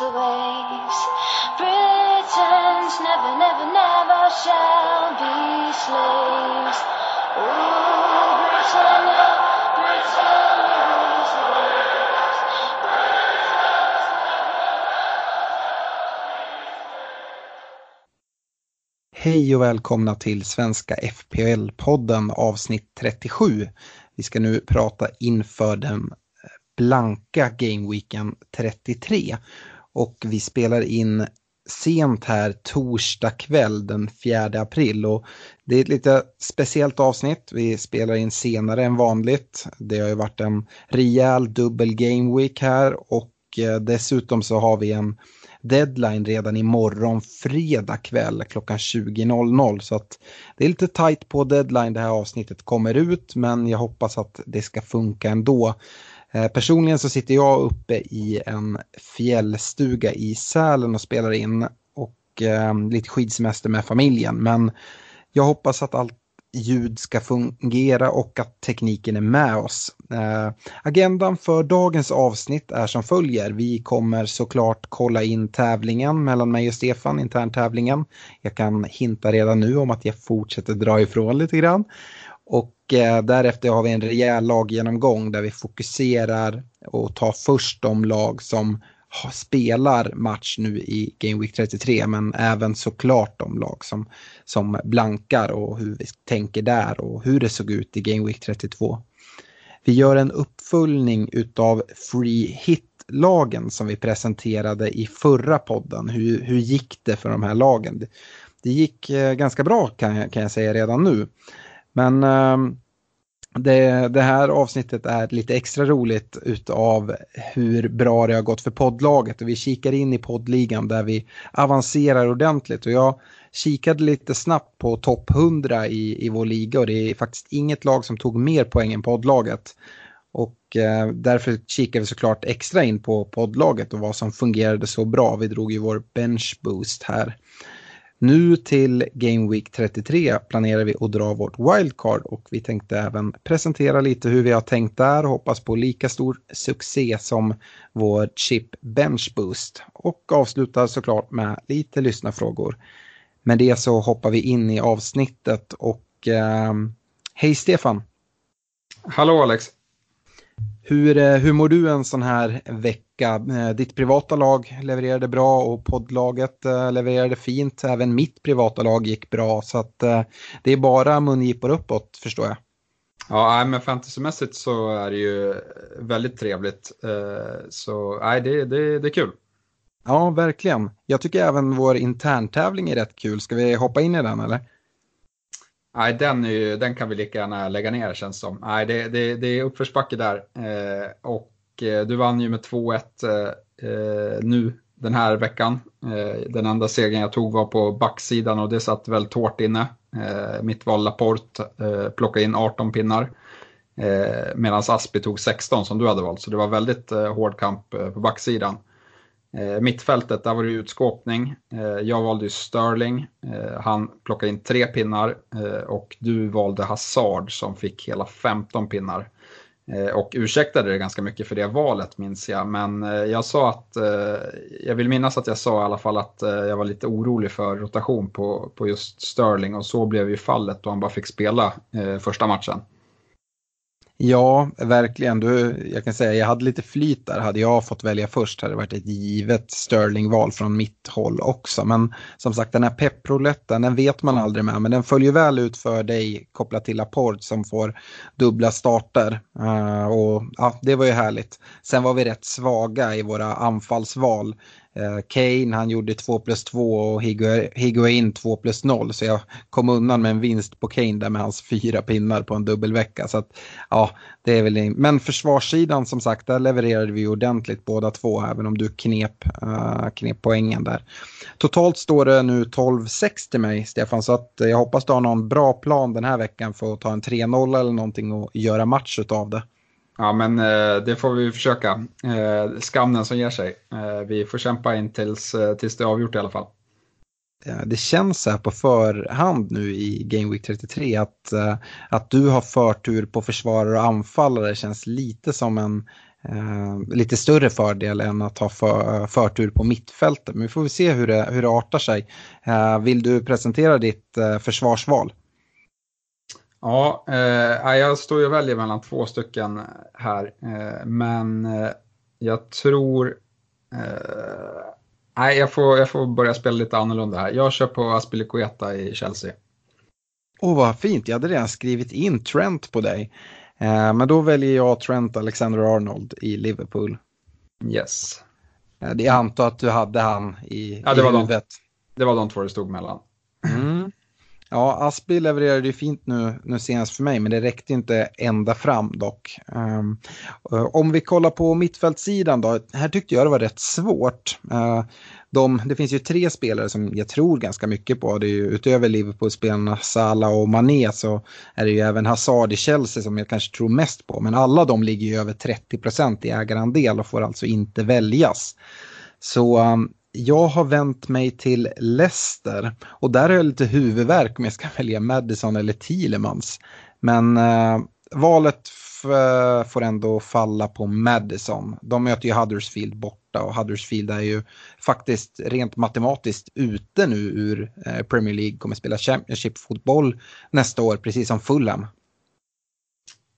Rules the waves. Britons never, never, never shall be slaves. Ooh, Britannia, Britannia rules the waves. Hej och välkomna till Svenska FPL-podden avsnitt 37. Vi ska nu prata inför den blanka Gameweeken 33. Och vi spelar in sent här torsdag kväll den 4 april. Och det är ett lite speciellt avsnitt. Vi spelar in senare än vanligt. Det har ju varit en rejäl dubbel game week här och eh, dessutom så har vi en deadline redan imorgon fredag kväll klockan 20.00 så att det är lite tajt på deadline det här avsnittet kommer ut men jag hoppas att det ska funka ändå. Eh, personligen så sitter jag uppe i en fjällstuga i Sälen och spelar in och eh, lite skidsemester med familjen men jag hoppas att allt ljud ska fungera och att tekniken är med oss. Eh, agendan för dagens avsnitt är som följer. Vi kommer såklart kolla in tävlingen mellan mig och Stefan, interntävlingen. Jag kan hinta redan nu om att jag fortsätter dra ifrån lite grann. Och eh, därefter har vi en rejäl laggenomgång där vi fokuserar och tar först de lag som spelar match nu i Game Week 33 men även såklart de lag som, som blankar och hur vi tänker där och hur det såg ut i Game Week 32. Vi gör en uppföljning utav Free Hit-lagen som vi presenterade i förra podden. Hur, hur gick det för de här lagen? Det, det gick eh, ganska bra kan jag, kan jag säga redan nu. Men ehm, det, det här avsnittet är lite extra roligt utav hur bra det har gått för poddlaget och vi kikar in i poddligan där vi avancerar ordentligt och jag kikade lite snabbt på topp 100 i, i vår liga och det är faktiskt inget lag som tog mer poäng än poddlaget. Och eh, därför kikar vi såklart extra in på poddlaget och vad som fungerade så bra. Vi drog ju vår bench boost här. Nu till Game Week 33 planerar vi att dra vårt wildcard och vi tänkte även presentera lite hur vi har tänkt där och hoppas på lika stor succé som vår chip bench boost. Och avslutar såklart med lite lyssnarfrågor. Med det så hoppar vi in i avsnittet och eh, hej Stefan! Hallå Alex! Hur, eh, hur mår du en sån här vecka? Eh, Ditt privata lag levererade bra och poddlaget eh, levererade fint. Även mitt privata lag gick bra så att eh, det är bara mungipor uppåt förstår jag. Ja, men fantasymässigt så är det ju väldigt trevligt. Så nej, det, det, det är kul. Ja, verkligen. Jag tycker även vår interntävling är rätt kul. Ska vi hoppa in i den eller? Nej, den, är ju, den kan vi lika gärna lägga ner känns som. Nej, det, det, det är uppförsbacke där. Eh, och Eh, du vann ju med 2-1 eh, eh, nu den här veckan. Eh, den enda segern jag tog var på backsidan och det satt väldigt hårt inne. Eh, mitt val Laporte eh, plockade in 18 pinnar. Eh, Medan Aspi tog 16 som du hade valt. Så det var väldigt eh, hård kamp eh, på backsidan. Eh, mittfältet, där var det utskåpning. Eh, jag valde ju Sterling. Eh, han plockade in tre pinnar eh, och du valde Hazard som fick hela 15 pinnar. Eh, och ursäktade det ganska mycket för det valet minns jag. Men eh, jag sa att, eh, jag vill minnas att jag sa i alla fall att jag var lite orolig för rotation på, på just Sterling och så blev ju fallet då han bara fick spela första matchen. Ja, verkligen. Du, jag kan säga jag hade lite flyt där. Hade jag fått välja först hade det varit ett givet Sterling-val från mitt håll också. Men som sagt, den här pepprouletten, den vet man aldrig med. Men den följer väl ut för dig kopplat till Laporte som får dubbla starter. Uh, och ja, Det var ju härligt. Sen var vi rätt svaga i våra anfallsval. Eh, Kane han gjorde 2 plus 2 och Higuain 2 plus 0 så jag kom undan med en vinst på Kane där med hans fyra pinnar på en dubbelvecka. Så att, ja, det är väl Men försvarssidan som sagt, där levererade vi ordentligt båda två även om du knep, uh, knep poängen där. Totalt står det nu 12-6 till mig Stefan så att jag hoppas du har någon bra plan den här veckan för att ta en 3-0 eller någonting och göra match av det. Ja, men eh, det får vi försöka. Eh, skam den som ger sig. Eh, vi får kämpa in tills, eh, tills det är avgjort i alla fall. Det känns så här på förhand nu i Game Week 33 att, eh, att du har förtur på försvarare och anfallare känns lite som en eh, lite större fördel än att ha för, förtur på mittfältet. Men vi får se hur det, hur det artar sig. Eh, vill du presentera ditt eh, försvarsval? Ja, eh, jag står ju och väljer mellan två stycken här. Eh, men eh, jag tror... Eh, nej, jag får, jag får börja spela lite annorlunda här. Jag kör på Aspilicueta i Chelsea. Åh, oh, vad fint. Jag hade redan skrivit in Trent på dig. Eh, men då väljer jag Trent Alexander-Arnold i Liverpool. Yes. Eh, jag antar att du hade han i, ja, det i var huvudet. De, det var de två det stod mellan. Mm. Ja, Aspi levererade ju fint nu, nu senast för mig, men det räckte inte ända fram dock. Um, om vi kollar på mittfältssidan då, här tyckte jag det var rätt svårt. Uh, de, det finns ju tre spelare som jag tror ganska mycket på. Det är ju, utöver Liverpool-spelarna Salah och Mané så är det ju även Hazard i Chelsea som jag kanske tror mest på. Men alla de ligger ju över 30 procent i ägarandel och får alltså inte väljas. Så um, jag har vänt mig till Leicester och där har jag lite huvudvärk om jag ska välja Madison eller Thielemans. Men eh, valet får ändå falla på Madison. De möter ju Huddersfield borta och Huddersfield är ju faktiskt rent matematiskt ute nu ur eh, Premier League, kommer spela Championship-fotboll nästa år, precis som Fulham.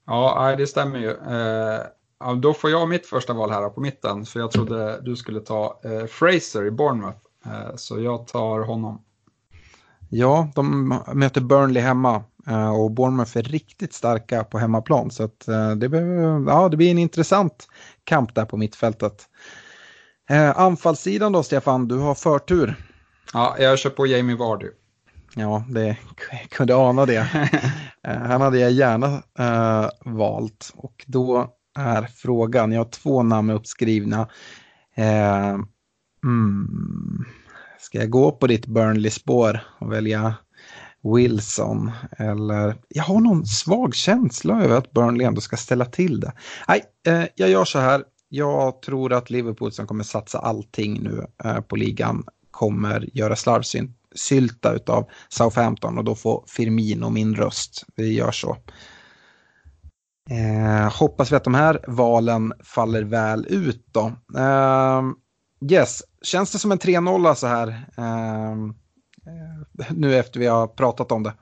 Ja, det stämmer ju. Eh, Ja, då får jag mitt första val här på mitten, för jag trodde du skulle ta eh, Fraser i Bournemouth. Eh, så jag tar honom. Ja, de möter Burnley hemma eh, och Bournemouth är riktigt starka på hemmaplan. Så att, eh, det, behöver, ja, det blir en intressant kamp där på mittfältet. Eh, anfallssidan då, Stefan, du har förtur. Ja, jag kör på Jamie Vardy. Ja, det kunde ana det. Eh, han hade jag gärna valt och då är frågan. Jag har två namn uppskrivna. Eh, mm, ska jag gå på ditt Burnley-spår och välja Wilson? Eller jag har någon svag känsla över att Burnley ändå ska ställa till det. Nej, eh, jag gör så här. Jag tror att Liverpool som kommer satsa allting nu eh, på ligan kommer göra slarvsylta av Southampton och då får Firmino min röst. Vi gör så. Eh, hoppas vi att de här valen faller väl ut då. Eh, yes, känns det som en 3-0 så här ehm, eh, nu efter vi har pratat om det?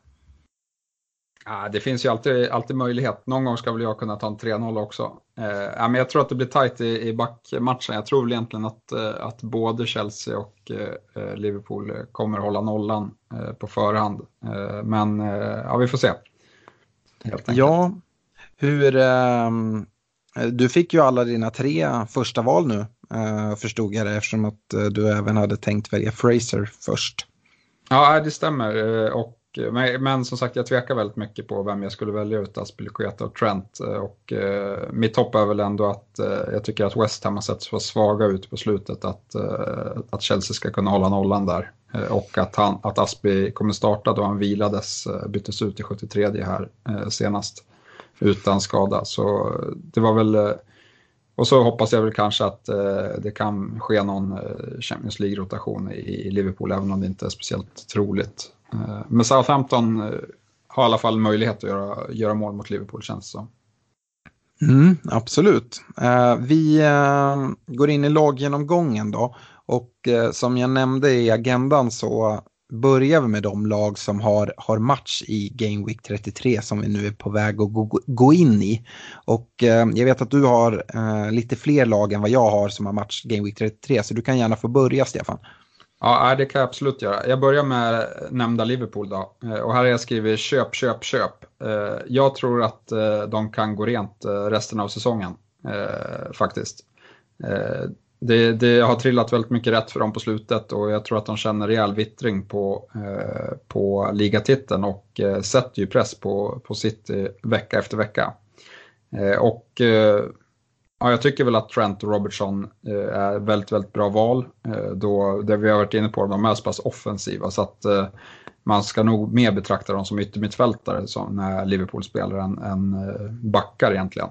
Ja, det finns ju alltid, alltid möjlighet. Någon gång ska väl jag kunna ta en 3-0 också. Eh, ja, men jag tror att det blir tajt i, i backmatchen. Jag tror väl egentligen att, eh, att både Chelsea och eh, Liverpool kommer hålla nollan på förhand. Men ja, vi får se. Ja, hur, eh, du fick ju alla dina tre första val nu, eh, förstod jag det, eftersom att eh, du även hade tänkt välja Fraser först. Ja, det stämmer. Eh, och, men, men, som sagt, jag tvekar väldigt mycket på vem jag skulle välja ut, alltså Aspilicueta och Trent. Eh, och, eh, mitt hopp är väl ändå att eh, jag tycker att West Ham har sett så svaga ut på slutet att, eh, att Chelsea ska kunna hålla nollan där. Eh, och att, han, att Aspi kommer starta då han vilades, byttes ut i 73 här senast utan skada. Så eh, det var väl, eh, och så hoppas jag väl kanske att eh, det kan ske någon Champions League-rotation i Liverpool, även om det inte är speciellt troligt. Men Southampton har i alla fall möjlighet att göra, göra mål mot Liverpool känns det som. Mm, absolut. vi går in i laggenomgången då. Och som jag nämnde i agendan så börjar vi med de lag som har, har match i Game Week 33 som vi nu är på väg att gå, gå in i. Och eh, jag vet att du har eh, lite fler lag än vad jag har som har match Game Week 33 så du kan gärna få börja Stefan. Ja, det kan jag absolut göra. Jag börjar med nämnda Liverpool då. Eh, och här har jag skrivit köp, köp, köp. Eh, jag tror att eh, de kan gå rent resten av säsongen faktiskt. Det, det, har trillat väldigt mycket rätt för dem på slutet och jag tror att de känner rejäl vittring på, eh, på ligatiteln och eh, sätter ju press på, på City vecka efter vecka. Eh, och Ja, jag tycker väl att Trent och Robertson eh, är väldigt, väldigt bra val. Eh, då, det vi har varit inne på, de är så pass offensiva så att eh, man ska nog mer betrakta dem som yttermittfältare som när Liverpool spelar än, än backar egentligen.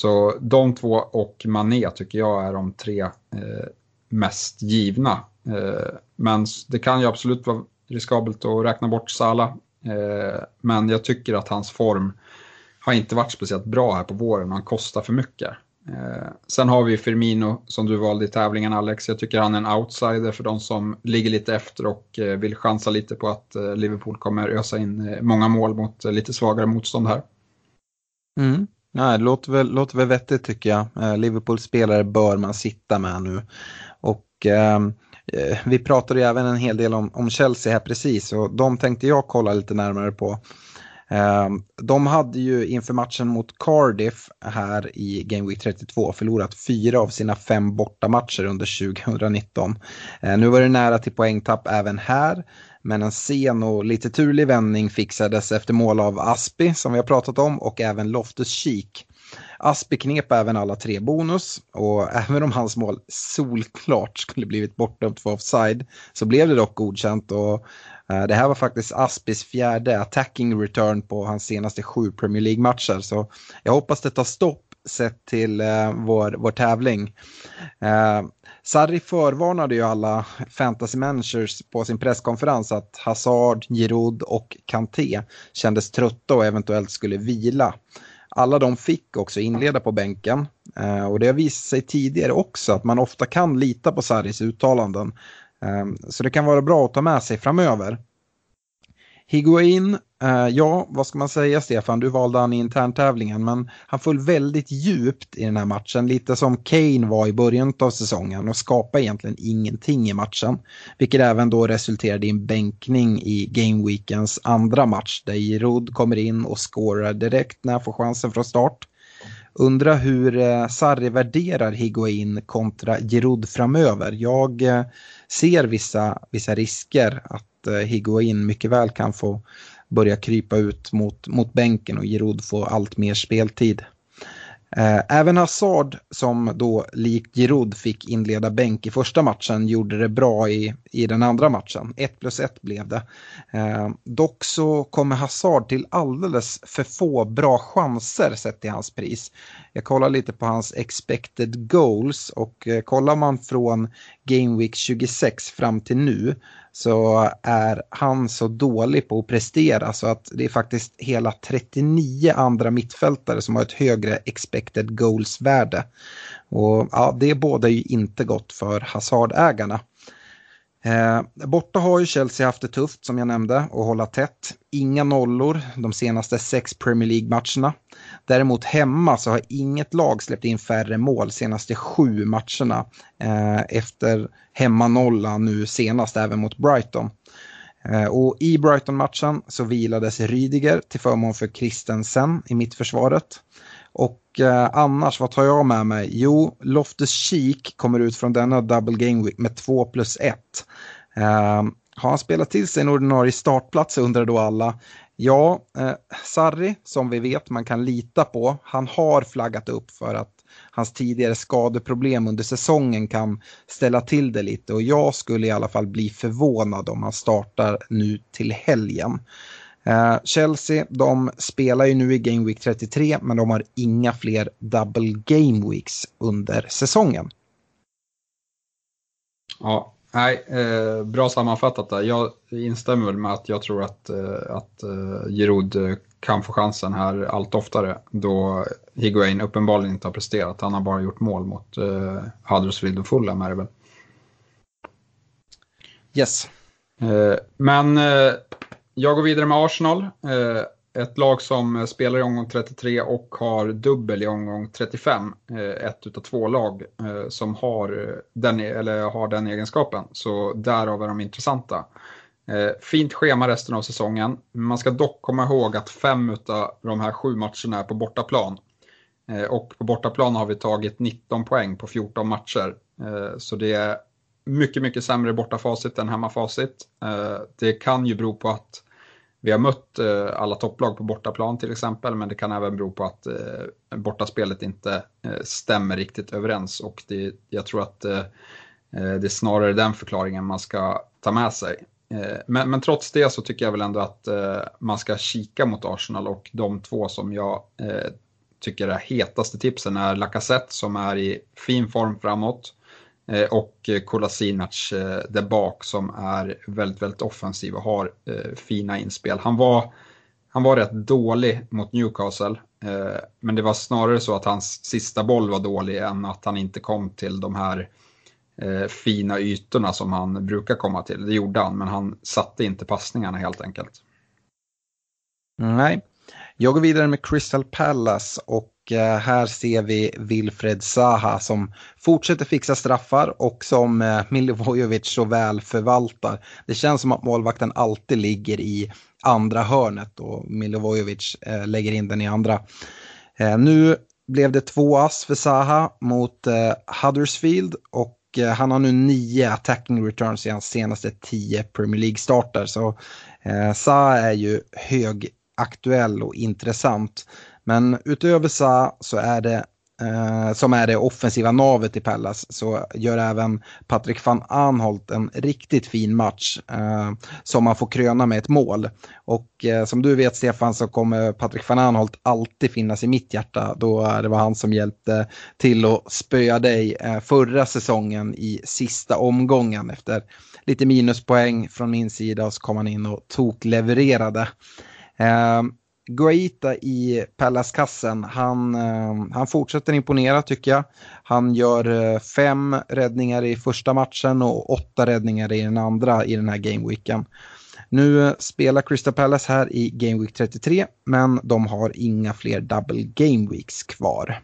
Så de två och Mané tycker jag är de tre eh, mest givna. Eh, men det kan ju absolut vara riskabelt att räkna bort Salah. Eh, men jag tycker att hans form har inte varit speciellt bra här på våren och han kostar för mycket. Eh, sen har vi Firmino som du valde i tävlingen Alex. Jag tycker han är en outsider för de som ligger lite efter och eh, vill chansa lite på att eh, Liverpool kommer ösa in många mål mot lite svagare motstånd här. Mm. Nej, det låter väl, låter väl vettigt tycker jag. Eh, Liverpools spelare bör man sitta med nu. Och ehm, eh, vi pratade ju även en hel del om, om Chelsea här precis och de tänkte jag kolla lite närmare på. Ehm, de hade ju inför matchen mot Cardiff här i Game Week 32 förlorat fyra av sina fem bortamatcher under 2019. Eh, nu var det nära till poängtapp även här. Men en sen och lite turlig vändning fixades efter mål av Aspi som vi har pratat om och även Loftus Cheek. Aspi knep även alla tre bonus och även om hans mål solklart skulle blivit bortdömt för offside så blev det dock godkänt och eh, det här var faktiskt Aspis fjärde attacking return på hans senaste sju Premier League-matcher. Så jag hoppas det tar stopp sett till eh, vår, vår tävling. Eh, Sarri förvarnade ju alla fantasy managers på sin presskonferens att Hazard, Giroud och Kanté kändes trötta och eventuellt skulle vila. Alla de fick också inleda på bänken eh, och det har visat sig tidigare också att man ofta kan lita på Sarris uttalanden. Eh, så det kan vara bra att ta med sig framöver. Higuain, eh, ja vad ska man säga Stefan, du valde han i interntävlingen men han föll väldigt djupt i den här matchen, lite som Kane var i början av säsongen och skapade egentligen ingenting i matchen. Vilket även då resulterade i en bänkning i Gameweekens andra match där Giroud kommer in och scorar direkt när han får chansen från start. Undrar hur eh, Sarri värderar Higuain kontra Giroud framöver. Jag eh, ser vissa, vissa risker att Eh, Higuain mycket väl kan få börja krypa ut mot, mot bänken och Giroud få allt mer speltid. Eh, även Hazard som då likt Giroud fick inleda bänk i första matchen gjorde det bra i, i den andra matchen. 1 plus 1 blev det. Eh, dock så kommer Hazard till alldeles för få bra chanser sett till hans pris. Jag kollar lite på hans expected goals och eh, kollar man från Game Week 26 fram till nu så är han så dålig på att prestera så att det är faktiskt hela 39 andra mittfältare som har ett högre expected goals-värde. Och ja, det båda ju inte gott för Hazard-ägarna. Eh, borta har ju Chelsea haft det tufft som jag nämnde och hålla tätt. Inga nollor de senaste sex Premier League-matcherna. Däremot hemma så har inget lag släppt in färre mål senaste sju matcherna eh, efter hemmanollan nu senast även mot Brighton. Eh, och i Brighton-matchen så vilades Rydiger till förmån för Christensen i mittförsvaret. Och eh, annars, vad tar jag med mig? Jo, Loftus Cheek kommer ut från denna double game week med 2 plus 1. Eh, har han spelat till sig en ordinarie startplats undrar då alla. Ja, eh, Sarri som vi vet man kan lita på, han har flaggat upp för att hans tidigare skadeproblem under säsongen kan ställa till det lite och jag skulle i alla fall bli förvånad om han startar nu till helgen. Eh, Chelsea, de spelar ju nu i Game Week 33 men de har inga fler double Game Weeks under säsongen. Ja, Nej, eh, bra sammanfattat där. Jag instämmer väl med att jag tror att, eh, att eh, Giroud kan få chansen här allt oftare då Higuain uppenbarligen inte har presterat. Han har bara gjort mål mot eh, Huddersfield och Fulham är det väl. Yes. Men jag går vidare med Arsenal. Ett lag som eh, spelar i omgång 33 och har dubbel i omgång 35. Eh, ett utav två lag eh, som har den, e-, eller har den egenskapen. Så därav är de intressanta. Fint schema resten av säsongen. Man ska dock komma ihåg att fem av de här sju matcherna är på bortaplan. Och på bortaplan har vi tagit 19 poäng på 14 matcher. Så det är mycket, mycket sämre bortafacit än hemmafacit. Det kan ju bero på att vi har mött eh, alla topplag på bortaplan till exempel, men det kan även bero på att eh, bortaspelet inte eh, stämmer riktigt överens. Och det, jag tror att det är snarare den förklaringen man ska ta med sig. Men, men, trots det så tycker jag väl ändå att man ska kika mot Arsenal och de två som jag tycker är hetaste tipsen är Lacazette som är i fin form framåt Eh, och eh, Kolasinac eh, där bak som är väldigt, väldigt offensiv och har fina inspel. Han var, han var rätt dålig mot Newcastle, men det var snarare så att hans sista boll var dålig än att han inte kom till de här fina ytorna som han brukar komma till. Det gjorde han, men han satte inte passningarna helt enkelt. Nej, jag går vidare med Crystal Palace och Eh, här ser vi Wilfred Zaha som fortsätter fixa straffar och som eh, Milivojevic så väl förvaltar. Det känns som att målvakten alltid ligger i andra hörnet och Milivojevic eh, lägger in den i andra. Nu blev det två ass för Zaha mot Huddersfield och han har nu nio attacking returns i hans senaste tio Premier League-starter. Så eh, Zaha är ju hög aktuell och intressant. Men utöver Sa så är det eh, som är det offensiva navet i Pallas så gör även Patrik van Anholt en riktigt fin match eh, som man får kröna med ett mål. Och eh, som du vet Stefan så kommer Patrik van Anholt alltid finnas i mitt hjärta då det var han som hjälpte till att spöa dig eh, förra säsongen i sista omgången efter lite minuspoäng från min sida så kom han in och toklevererade. Eh, Guaita i Pallas-kassen, han, eh, han fortsätter imponera tycker jag. Han gör eh, fem räddningar i första matchen och åtta räddningar i den andra i den här gameweeken. Nu eh, spelar Crystal Palace här i Game Week 33 men de har inga fler double game weeks kvar.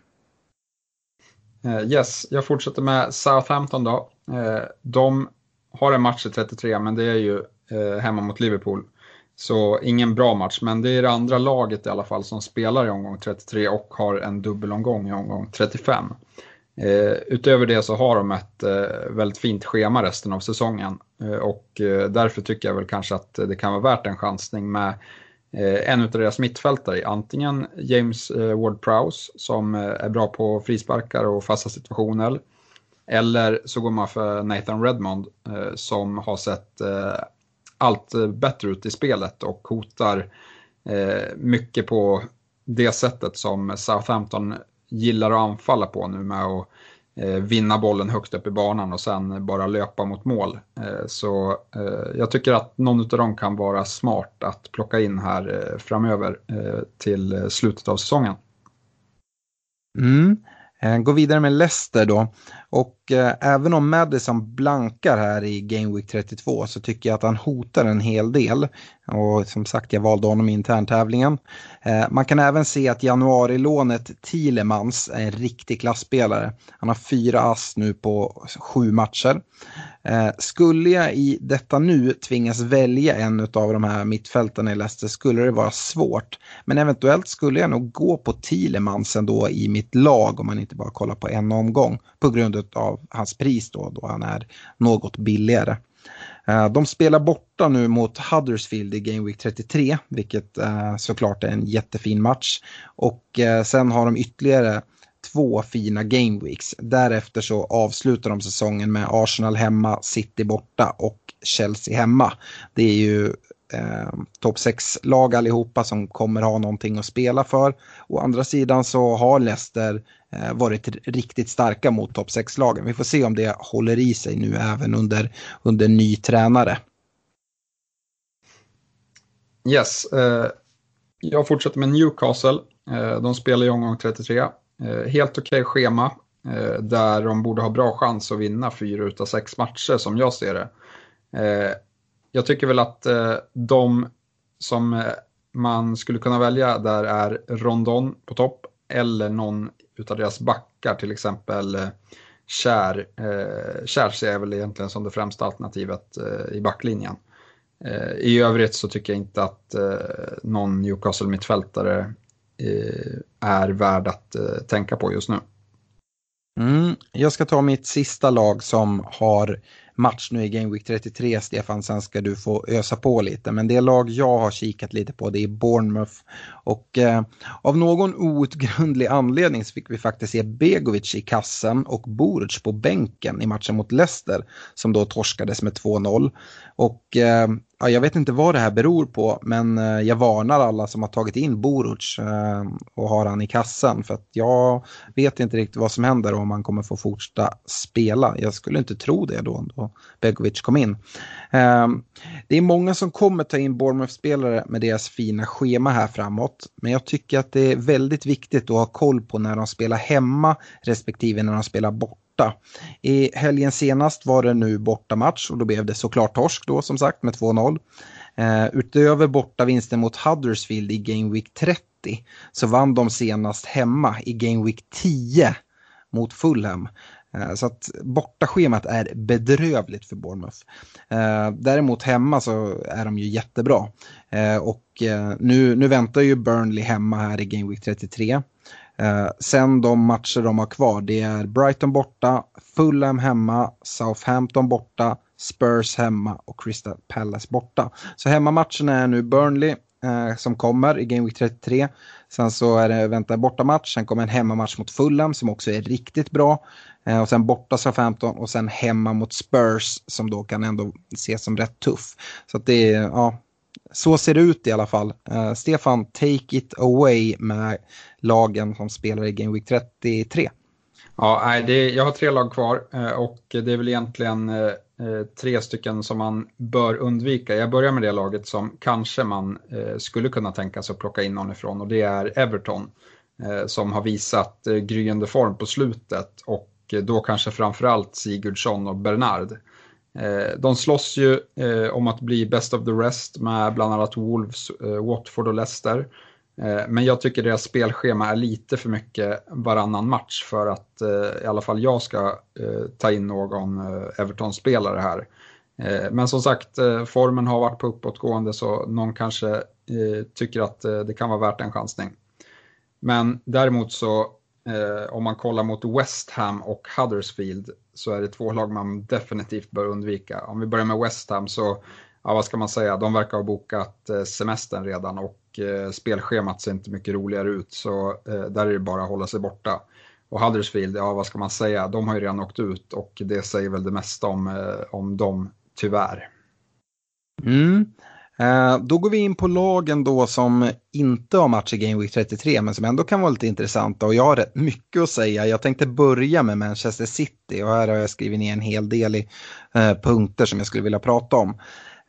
Yes, jag fortsätter med Southampton då. De har en match i 33 men det är ju hemma mot Liverpool. Så ingen bra match, men det är det andra laget i alla fall som spelar i omgång 33 och har en dubbelomgång i omgång 35. Eh, utöver det så har de ett eh, väldigt fint schema resten av säsongen eh, och eh, därför tycker jag väl kanske att det kan vara värt en chansning med eh, en av deras mittfältare, antingen James eh, Ward-Prowse som eh, är bra på frisparkar och fasta situationer eller så går man för Nathan Redmond eh, som har sett eh, allt eh, bättre ut i spelet och hotar eh, mycket på det sättet som Southampton gillar att anfalla på nu med att eh, vinna bollen högt upp i banan och sen bara löpa mot mål. Eh, så eh, jag tycker att någon av dem kan vara smart att plocka in här framöver till slutet av säsongen. Mm. Gå vidare med Leicester då. Och eh, även om Madison blankar här i Game Week 32 så tycker jag att han hotar en hel del. Och som sagt, jag valde honom i interntävlingen. Eh, man kan även se att januarilånet Thielemans är en riktig klassspelare. Han har fyra ass nu på sju matcher. Eh, skulle jag i detta nu tvingas välja en av de här mittfältarna i Leicester skulle det vara svårt. Men eventuellt skulle jag nog gå på Thielemans ändå i mitt lag om man inte bara kollar på en omgång på grund av hans pris då, då han är något billigare. Eh, de spelar borta nu mot Huddersfield i Game Week 33, vilket eh, såklart är en jättefin match. Och eh, sen har de ytterligare två fina Game Weeks. Därefter så avslutar de säsongen med Arsenal hemma, City borta och Chelsea hemma. Det är ju eh, topp 6-lag allihopa som kommer ha någonting att spela för. Å andra sidan så har Leicester eh, varit riktigt starka mot topp 6-lagen. Vi får se om det håller i sig nu även under, under ny tränare. Yes, eh, jag fortsätter med Newcastle. Eh, de spelar i omgång 33. Eh, helt okej okay schema eh, där de borde ha bra chans att vinna fyra utav sex matcher som jag ser det. Eh, jag tycker väl att eh, de som eh, man skulle kunna välja där är Rondon på topp eller någon utav deras backar, till exempel Kär. Eh, Kär ser jag väl egentligen som det främsta alternativet eh, i backlinjen. Eh, I övrigt så tycker jag inte att eh, någon Newcastle-mittfältare eh, är värd att eh, tänka på just nu. Mm, jag ska ta mitt sista lag som har match nu i Game Week 33, Stefan, sen ska du få ösa på lite. Men det lag jag har kikat lite på det är Bournemouth. Och eh, av någon outgrundlig anledning så fick vi faktiskt se Begovic i kassen och Boruc på bänken i matchen mot Leicester som då torskades med 2-0. Och eh, ja, jag vet inte vad det här beror på, men eh, jag varnar alla som har tagit in Boruc eh, och har han i kassen. För att jag vet inte riktigt vad som händer om han kommer få fortsätta spela. Jag skulle inte tro det då, då Begovic kom in. Eh, det är många som kommer ta in Bournemouth-spelare med deras fina schema här framåt. Men jag tycker att det är väldigt viktigt att ha koll på när de spelar hemma respektive när de spelar bort borta. I helgen senast var det nu bortamatch och då blev det såklart torsk då som sagt med 2-0. Eh, utöver bortavinsten mot Huddersfield i Game Week 30 så vann de senast hemma i Game Week 10 mot Fulham. Eh, så att bortaschemat är bedrövligt för Bournemouth. Eh, däremot hemma så är de ju jättebra. Eh, och nu, nu väntar ju Burnley hemma här i Game Week 33. Eh, sen de matcher de har kvar, det är Brighton borta, Fulham hemma, Southampton borta, Spurs hemma och Crystal Palace borta. Så hemmamatcherna är nu Burnley eh, som kommer i Game Week 33. Sen så är det väntar bortamatch, sen kommer en hemmamatch mot Fulham som också är riktigt bra. Eh, och sen borta Southampton och sen hemma mot Spurs som då kan ändå ses som rätt tuff. Så att det är, ja, så ser det ut i alla fall. Eh, Stefan, take it away med lagen som spelar i Game Week 33. Ja, det, jag har tre lag kvar eh, och det är väl egentligen eh, eh, tre stycken som man bör undvika. Jag börjar med det laget som kanske man skulle kunna tänka sig att plocka in någon ifrån och det är Everton som har visat gryende form på slutet och då kanske framförallt Sigurdsson och Bernard. De slåss ju om att bli best of the rest med bland annat Wolves, Watford och Leicester. Eh, men jag tycker deras spelschema är lite för mycket varannan match för att eh, i alla fall jag ska eh, ta in någon Everton-spelare här. Men som sagt, formen har varit på uppåtgående så någon kanske tycker att det kan vara värt en chansning. Men däremot så om man kollar mot West Ham och Huddersfield så är det två lag man definitivt bör undvika. Om vi börjar med West Ham så, ja vad ska man säga, de verkar ha bokat semestern redan och eh, spelschemat ser inte mycket roligare ut så eh, där är det bara att hålla sig borta. Och Huddersfield, ja vad ska man säga, de har ju redan åkt ut och det säger väl det mesta om, eh, om dem, tyvärr. Mm. Eh, då går vi in på lagen då som inte har match i Game Week 33 men som ändå kan vara lite intressanta och jag har rätt mycket att säga. Jag tänkte börja med Manchester City och här har jag skrivit ner en hel del i eh, punkter som jag skulle vilja prata om.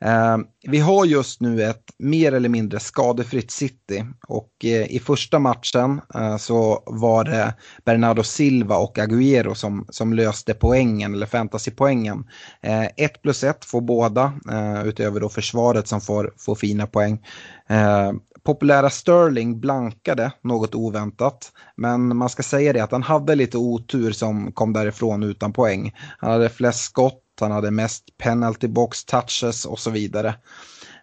Eh, vi har just nu ett mer eller mindre skadefritt City och eh, i första matchen eh, så var det Bernardo Silva och Agüero som, som löste poängen eller fantasypoängen. Eh, 1 plus 1 får båda eh, utöver då försvaret som får, får fina poäng. Eh, populära Sterling blankade något oväntat. Men man ska säga det att han hade lite otur som kom därifrån utan poäng. Han hade flest skott han hade mest penalty box touches och så vidare.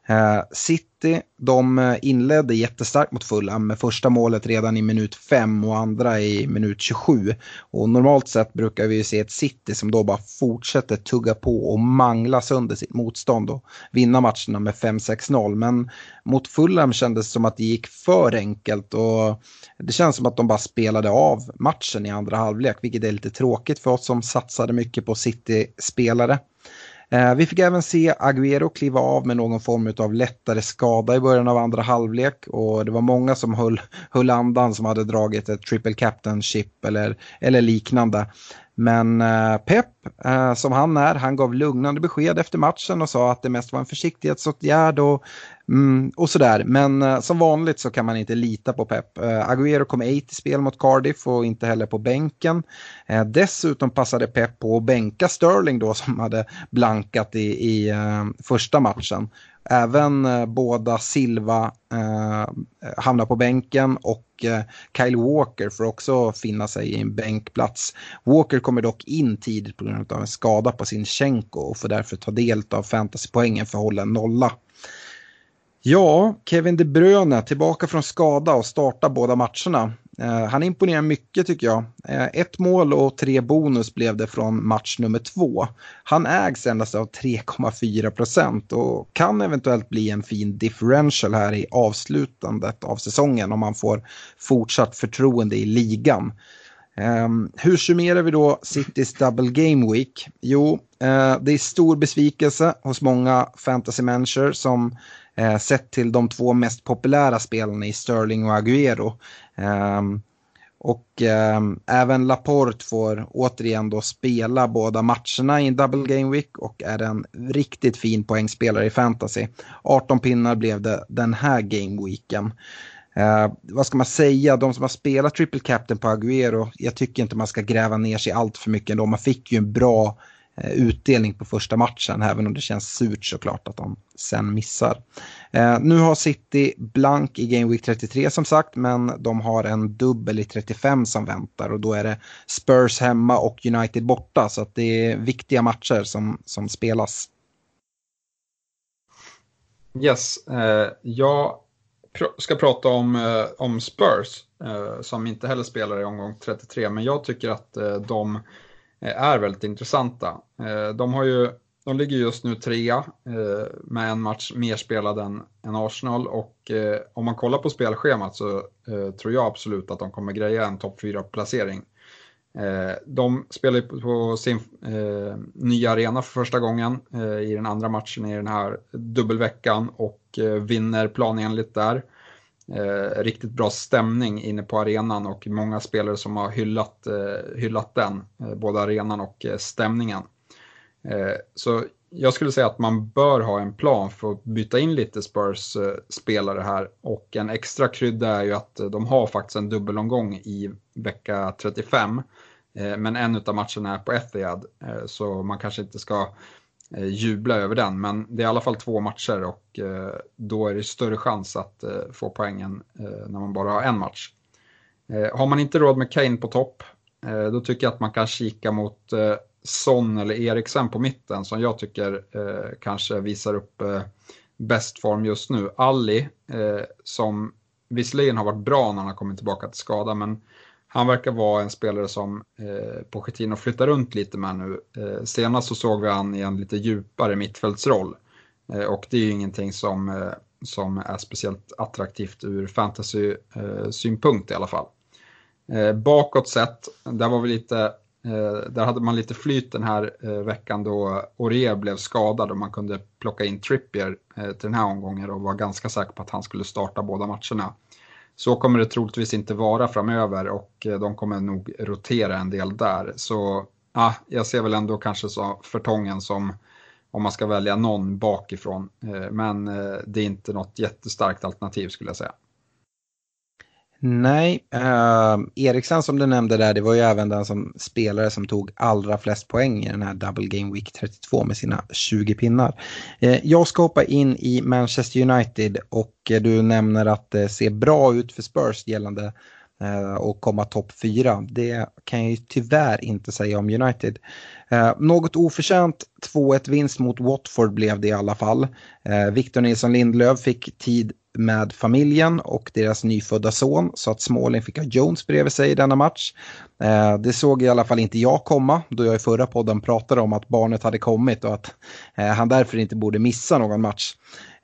Eh, City, de eh, inledde jättestarkt mot Fulham med första målet redan i minut 5 och andra i minut 27. Och normalt sett brukar vi se ett City som då bara fortsätter tugga på och mangla sönder sitt motstånd och vinna matcherna med 5-6-0. Men mot Fulham kändes det som att det gick för enkelt och det känns som att de bara spelade av matchen i andra halvlek, vilket är lite tråkigt för oss som satsade mycket på City-spelare. Eh, vi fick även se Agüero kliva av med någon form av lättare skada i början av andra halvlek och det var många som höll, höll andan som hade dragit ett triple captainship eller, eller liknande. Men eh, Pep, eh, som han är, han gav lugnande besked efter matchen och sa att det mest var en försiktighetsåtgärd och Mm, och sådär, men eh, som vanligt så kan man inte lita på Pep. Eh, Agüero kom ej till spel mot Cardiff och inte heller på bänken. Eh, dessutom passade Pep på att bänka Sterling då som hade blankat i, i eh, första matchen. Även eh, båda Silva eh, hamnar på bänken och eh, Kyle Walker får också finna sig i en bänkplats. Walker kommer dock in tidigt på grund av en skada på sin Schenko och får därför ta del av fantasypoängen för att hålla en nolla. Ja, Kevin De Bruyne tillbaka från skada och startar båda matcherna. Eh, han imponerar mycket tycker jag. Eh, ett mål och tre bonus blev det från match nummer två. Han ägs endast av 3,4 procent och kan eventuellt bli en fin differential här i avslutandet av säsongen om han får fortsatt förtroende i ligan. Um, hur summerar vi då Citys double game week? Jo, uh, det är stor besvikelse hos många fantasy-människor som eh, sett till de två mest populära spelarna i Sterling och Agüero. Eh, och eh, även Laporte får återigen då spela båda matcherna i en double game week och är en riktigt fin poängspelare i fantasy. 18 pinnar blev det den här game weeken. Eh, vad ska man säga, de som har spelat triple captain på Agüero, jag tycker inte man ska gräva ner sig allt för mycket ändå. Man fick ju en bra Eh, Eh, utdelning på första matchen, även om det känns surt såklart att de sen missar. Eh, nu har City blank i Game Week 33 som sagt, men de har en dubbel i 35 som väntar och då är det Spurs hemma och United borta, så att det är viktiga matcher som, som spelas. Yes, eh, jag pr ska prata om, eh, om Spurs eh, som inte heller spelar i omgång 33, men jag tycker att eh, de Eh, är väldigt intressanta. Eh, de, har ju, de ligger just nu trea eh, med en match mer spelad än, än Arsenal och om man kollar på spelschemat så tror jag absolut att de kommer greja en topp 4-placering. De spelar på sin nya arena för första gången i den andra matchen i den här dubbelveckan och vinner planenligt där eh, riktigt bra stämning inne på arenan och många spelare som har hyllat, eh, hyllat den, eh, både arenan och eh, stämningen. Eh, så jag skulle säga att man bör ha en plan för att byta in lite Spurs-spelare eh, här och en extra krydda är ju att eh, de har faktiskt en dubbelomgång i vecka 35. Eh, men en av matcherna är på Etihad så man kanske inte ska Eh, jubla över den. Men det är i alla fall två matcher och eh, då är det större chans att eh, få poängen eh, när man bara har en match. Eh, har man inte råd med Kane på topp, då tycker jag att man kan kika mot Son eller Eriksen på mitten som jag tycker kanske visar upp bäst form just nu. Ali, som visserligen har varit bra när han har kommit tillbaka till skada, men han verkar vara en spelare som eh, Pochettino flyttar runt lite med nu. Eh, senast så såg vi han i en lite djupare mittfältsroll. Eh, och det är ju ingenting som, eh, som är speciellt attraktivt ur fantasy-synpunkt eh, i alla fall. Eh, bakåt sett, där var vi lite eh, där hade man lite flyt den här eh, veckan då Aurier blev skadad och man kunde plocka in Trippier eh, till den här omgången och var ganska säker på att han skulle starta båda matcherna. Så kommer det troligtvis inte vara framöver och eh, de kommer nog rotera en del där. Så ja, jag ser väl ändå kanske så förtången som om man ska välja någon bakifrån. Eh, men eh, det är inte något jättestarkt alternativ skulle jag säga. Nej, eh, Eriksen som du nämnde där, det var ju även den som spelare som tog allra flest poäng i den här Double Game Week 32 med sina 20 pinnar. Eh, jag ska hoppa in i Manchester United och eh, du nämner att det ser bra ut för Spurs gällande eh, och komma topp 4. Det kan jag ju tyvärr inte säga om United. Eh, något oförtjänt 2-1 vinst mot Watford blev det i alla fall. Eh, Victor Nilsson Lindlöf fick tid med familjen och deras nyfödda son så att Småling fick ha Jones bredvid sig i denna match. Eh, det såg i alla fall inte jag komma då jag i förra podden pratade om att barnet hade kommit och att eh, han därför inte borde missa någon match.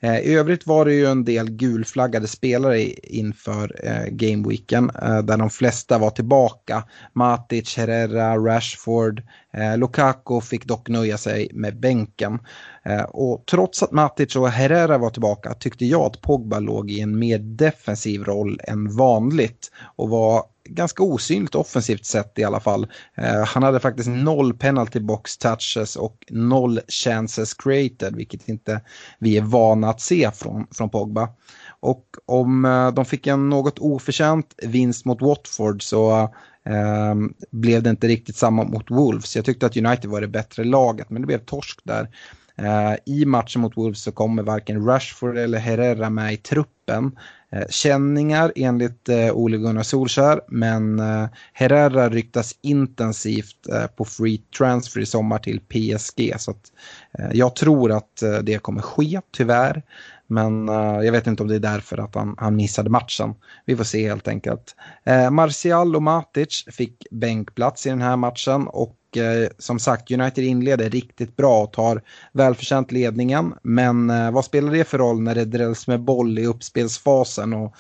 Eh, I övrigt var det ju en del gulflaggade spelare inför eh, gameweeken eh, där de flesta var tillbaka. Matic, Herrera, Rashford, eh, Lukaku fick dock nöja sig med bänken. Eh, och trots att Matic och Herrera var tillbaka tyckte jag att Pogba låg i en mer defensiv roll än vanligt och var ganska osynligt offensivt sett i alla fall. Eh, han hade faktiskt noll penalty box touches och noll chances created, vilket inte vi är vana att se från, från Pogba. Och om eh, de fick en något oförtjänt vinst mot Watford så eh, blev det inte riktigt samma mot Wolves. Jag tyckte att United var det bättre laget, men det blev torsk där. Eh, I matchen mot Wolves så kommer varken Rashford eller Herrera med i truppen. Eh, känningar enligt eh, Ole Gunnar Solskär, men eh, Herrera ryktas intensivt eh, på free transfer i sommar till PSG. Så att, eh, jag tror att det kommer ske, tyvärr. Men uh, jag vet inte om det är därför att han, han missade matchen. Vi får se helt enkelt. Uh, Martial och Matic fick bänkplats i den här matchen och uh, som sagt United inleder riktigt bra och tar välförtjänt ledningen. Men eh, vad spelar det för roll när det drälls med boll i uppspelsfasen och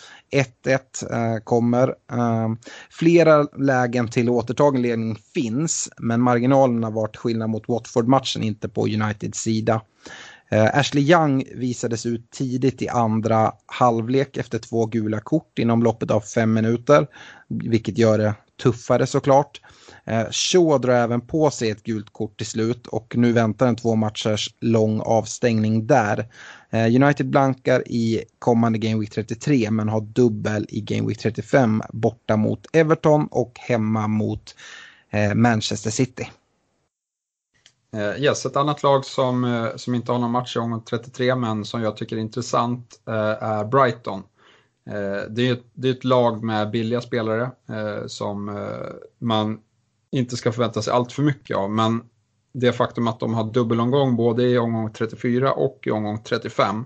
1-1 eh, kommer. flera lägen till återtagen ledning finns men marginalerna var till skillnad mot Watford-matchen inte på Uniteds sida. Ashley Young visades ut tidigt i andra halvlek efter två gula kort inom loppet av fem minuter, vilket gör det tuffare såklart. Eh, Shaw drar även på sig ett gult kort till slut och nu väntar en två matchers lång avstängning där. Eh, United blankar i kommande Game Week 33 men har dubbel i Game Week 35 borta mot Everton och hemma mot eh, Manchester City. Yes, ett annat lag som, som inte har någon match i omgång 33 men som jag tycker är intressant är Brighton. Eh, det, är ett, det är ett lag med billiga spelare eh, som eh, man inte ska förvänta sig allt för mycket av men det faktum att de har dubbelomgång både i omgång 34 och i omgång 35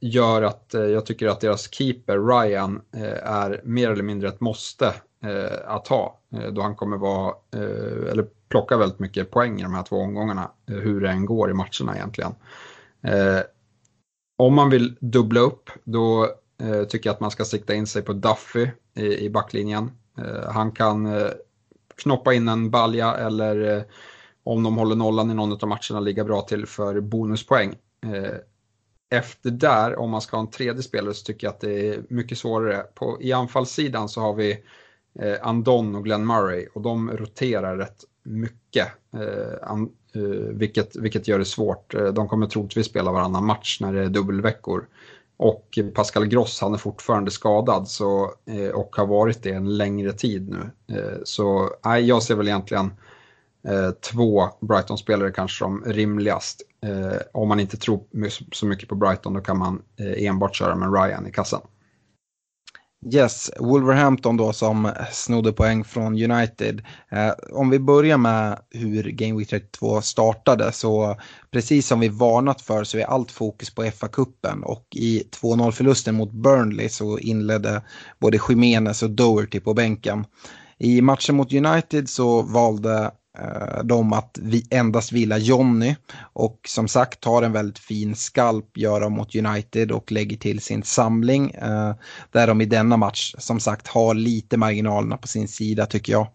gör att jag tycker att deras keeper Ryan är mer eller mindre ett måste att ha då han kommer vara, eller plocka väldigt mycket poäng i de här två omgångarna, eh, hur det än går i matcherna egentligen. Eh, om man vill dubbla upp, då Eh, tycker jag att man ska sikta in sig på Duffy i, i backlinjen. Eh, han kan eh, knoppa in en balja eller eh, om de håller nollan i någon av matcherna ligga bra till för bonuspoäng. Eh, efter där, om man ska ha en tredje spelare, så tycker jag att det är mycket svårare. På, I anfallssidan så har vi eh, Andon och Glenn Murray och de roterar rätt mycket. Eh, an, eh, vilket, vilket gör det svårt. De kommer troligtvis spela varannan match när det är dubbelveckor. Och Pascal Gross han är fortfarande skadad så, eh, och har varit det en längre tid nu. Eh, så nej, jag ser väl egentligen eh, två Brighton-spelare kanske som rimligast. om man inte tror så mycket på Brighton då kan man enbart köra med Ryan i kassan. Yes, Wolverhampton då som snodde poäng från United. Eh, om vi börjar med hur Game Week 32 startade så precis som vi varnat för så är allt fokus på FA-cupen och i 2-0 förlusten mot Burnley så inledde både Jimenez och Doherty på bänken. I matchen mot United så valde Eh, dem att vi endast vila Jonny och som sagt tar en väldigt fin skalp gör de mot United och lägger till sin samling eh, där de i denna match som sagt har lite marginalerna på sin sida tycker jag.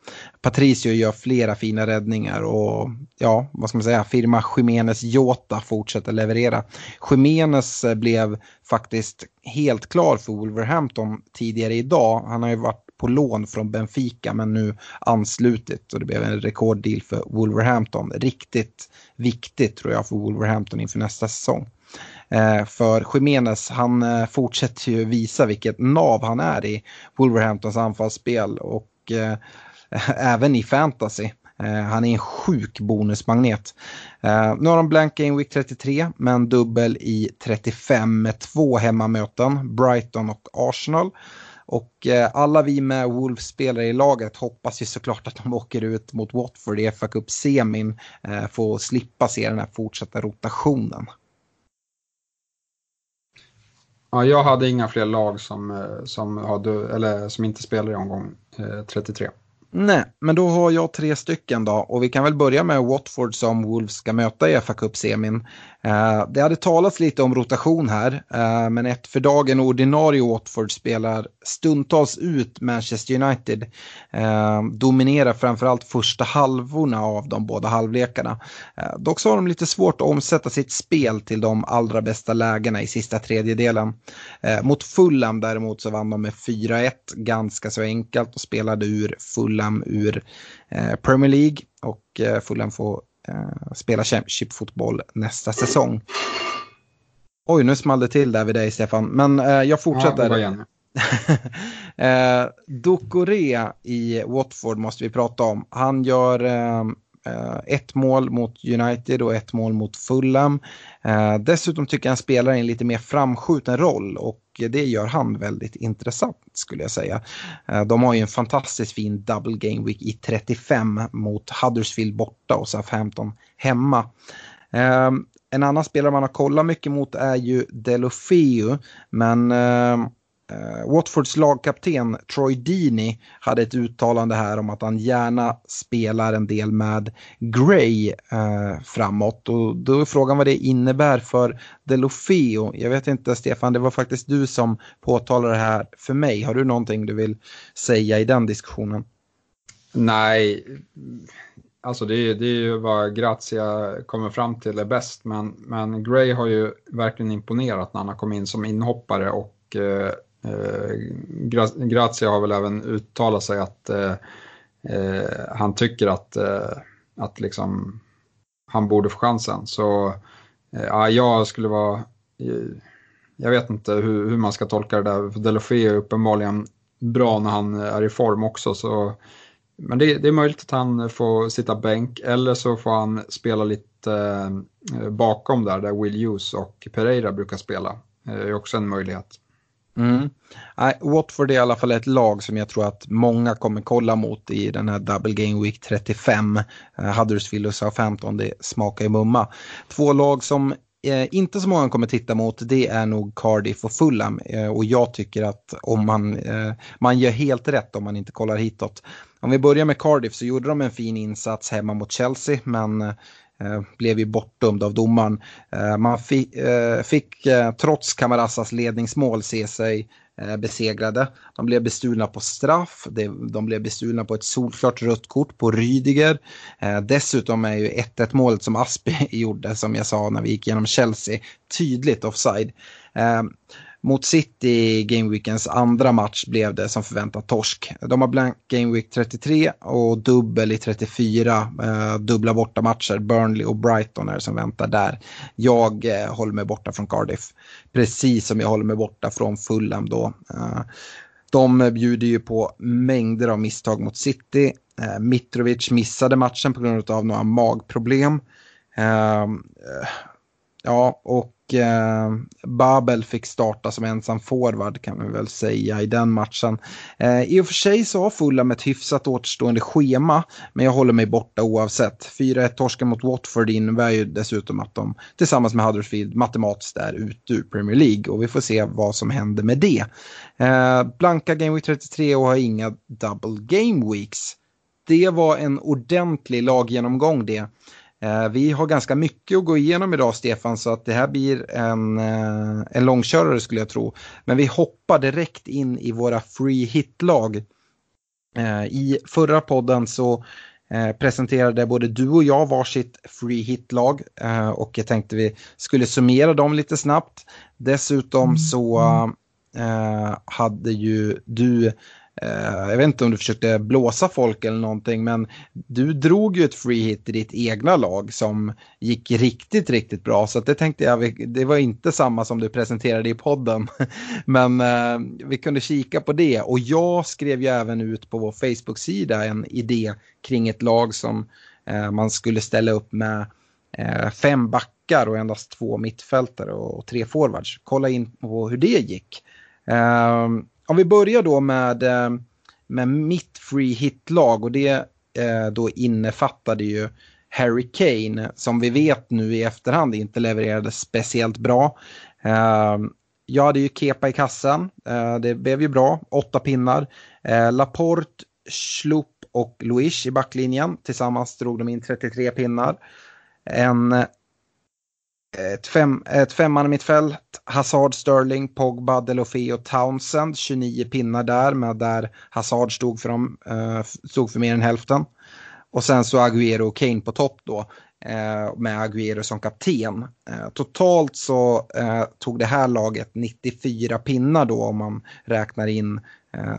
Patricio gör flera fina räddningar och ja, vad ska man säga, firma Jiménez Jota fortsätter leverera. Jiménez eh, blev faktiskt helt klar för Wolverhampton tidigare idag. Han har ju varit på lån från Benfica men nu anslutit och det blev en rekorddeal för Wolverhampton. Riktigt viktigt tror jag för Wolverhampton inför nästa säsong. Eh, för Jiménez, han eh, fortsätter ju visa vilket nav han är i Wolverhamptons anfallsspel och eh, även i fantasy. Han är en sjuk bonusmagnet. Nu har de blanka in Week 33 men dubbel i 35 med två hemmamöten, Brighton och Arsenal. Och eh, alla vi med Wolves-spelare i laget hoppas ju såklart att de åker ut mot Watford i FA Cup-semin. Eh, får slippa se den här fortsatta rotationen. Ja, jag hade inga fler lag som, eh, som, hade, eller som inte spelar i omgång 33. Nej, men då har jag tre stycken då och vi kan väl börja med Watford som Wolves ska möta i fa Cup-semin. Eh, det hade talats lite om rotation här, eh, men ett för dagen ordinarie Watford spelar stundtals ut Manchester United. Eh, dominerar framförallt första halvorna av de båda halvlekarna. Eh, dock så har de lite svårt att omsätta sitt spel till de allra bästa lägena i sista tredjedelen. Eh, mot Fulham däremot så vann de med 4-1 ganska så enkelt och spelade ur Fulham ur eh, Premier League och eh, Fulham får spela Championship-fotboll nästa säsong. Oj, nu small det till där vid dig Stefan, men eh, jag fortsätter. Ja, eh, Dokore i Watford måste vi prata om. Han gör eh, eh, Eh, ett mål mot United och ett mål mot Fulham. Eh, dessutom tycker jag han spelar en lite mer framskjuten roll och det gör han väldigt intressant skulle jag säga. Eh, de har ju en fantastiskt fin double game week i 35 mot Huddersfield borta och Southampton hemma. En annan spelare man har kollat mycket mot är ju Delofeu, men Eh, Watfords lagkapten Troy Deeney hade ett uttalande här om att han gärna spelar en del med Gray uh, framåt. Och då är frågan vad det innebär för Delofeo. Jag vet inte Stefan, det var faktiskt du som påtalade det här för mig. Har du någonting du vill säga i den diskussionen? Nej, alltså det är, det är ju vad Grazia kommer fram till är bäst. Men, men Gray har ju verkligen imponerat när han har kommit in som inhoppare och uh, Eh, Gra Grazia har väl även uttalat sig att eh, eh han tycker att, eh, att liksom, han borde få chansen. Så ja, jag skulle vara, jag vet inte hur, hur man ska tolka det där, för Delofeu är uppenbarligen bra när han är i form också. Så, men det, det, är möjligt att han får sitta bänk eller så får han spela lite eh, bakom där, där Will Hughes och Pereira brukar spela. Det är också en möjlighet. Mm. Nej, Watford är i alla fall ett lag som jag tror att många kommer kolla mot i den här Double Game Week 35. Eh, Huddersfield och Southampton, det smakar ju mumma. Två lag som eh, inte så många kommer titta mot det är nog Cardiff och Fulham eh, och jag tycker att om man, eh, man gör helt rätt om man inte kollar hitåt. Om vi börjar med Cardiff så gjorde de en fin insats hemma mot Chelsea men Eh, Eh, blev ju bortdömd av domaren. Eh, man eh, fick, fick trots Camarassas ledningsmål se sig besegrade. De blev bestulna på straff, de blev bestulna på ett solklart rött kort på Rydiger. Dessutom är ju 1-1 målet som Aspi gjorde, som jag sa när vi gick igenom Chelsea, tydligt offside. Mot City i Gameweekens andra match blev det som förväntat torsk. De har blank Gameweek 33 och dubbel i 34. Eh, dubbla bortamatcher. Burnley och Brighton är det som väntar där. Jag eh, håller mig borta från Cardiff. Precis som jag håller mig borta från Fulham då. Eh, de bjuder ju på mängder av misstag mot City. Eh, Mitrovic missade matchen på grund av några magproblem. Eh, eh ja, och eh, Babel fick starta som ensam forward kan vi väl säga i den matchen. Eh, I och för sig så har Fulham ett hyfsat återstående schema men jag håller mig borta oavsett. 4-1 torsken mot Watford innebär ju dessutom att de tillsammans med Huddersfield matematiskt är ute ur Premier League och vi får se vad som händer med det. Eh, blanka Game Week 33 och har inga double Game Weeks. Det var en ordentlig laggenomgång det. Eh, vi har ganska mycket att gå igenom idag Stefan så att det här blir en, eh, en långkörare skulle jag tro. Men vi hoppar direkt in i våra free hit-lag. Eh, I förra podden så presenterade både du och jag varsitt free hit-lag och jag tänkte vi skulle summera dem lite snabbt. Dessutom mm. så hade ju du Eh, jag vet inte om du försökte blåsa folk eller någonting men du drog ju ett free hit i ditt egna lag som gick riktigt, riktigt bra. Så det tänkte jag, det var inte samma som du presenterade i podden. men uh, vi kunde kika på det och jag skrev ju även ut på vår Facebook-sida en idé kring ett lag som uh, man skulle ställa upp med fem backar och endast två mittfältare och, och tre forwards. Kolla in på hur det gick ehm, om vi börjar då med, eh, med mitt free hit-lag och det eh, då innefattade ju Harry Kane som vi vet nu i efterhand inte levererade speciellt bra. Eh, jag hade ju Kepa i kassan, eh, det blev ju bra, åtta pinnar. Eh, Laporte Schlupp och Luis i backlinjen. Tillsammans drog de in 33 pinnar. En, ett, fem, ett femman mittfält, Hazard, Sterling, Pogba, Delofeo, Townsend. 29 pinnar där, med där Hazard stod för, dem, eh, stod för mer än hälften. Och sen så Agüero och Kane på topp då eh, med Agüero som kapten. Eh, totalt så tog det här laget 94 pinnar då om man räknar in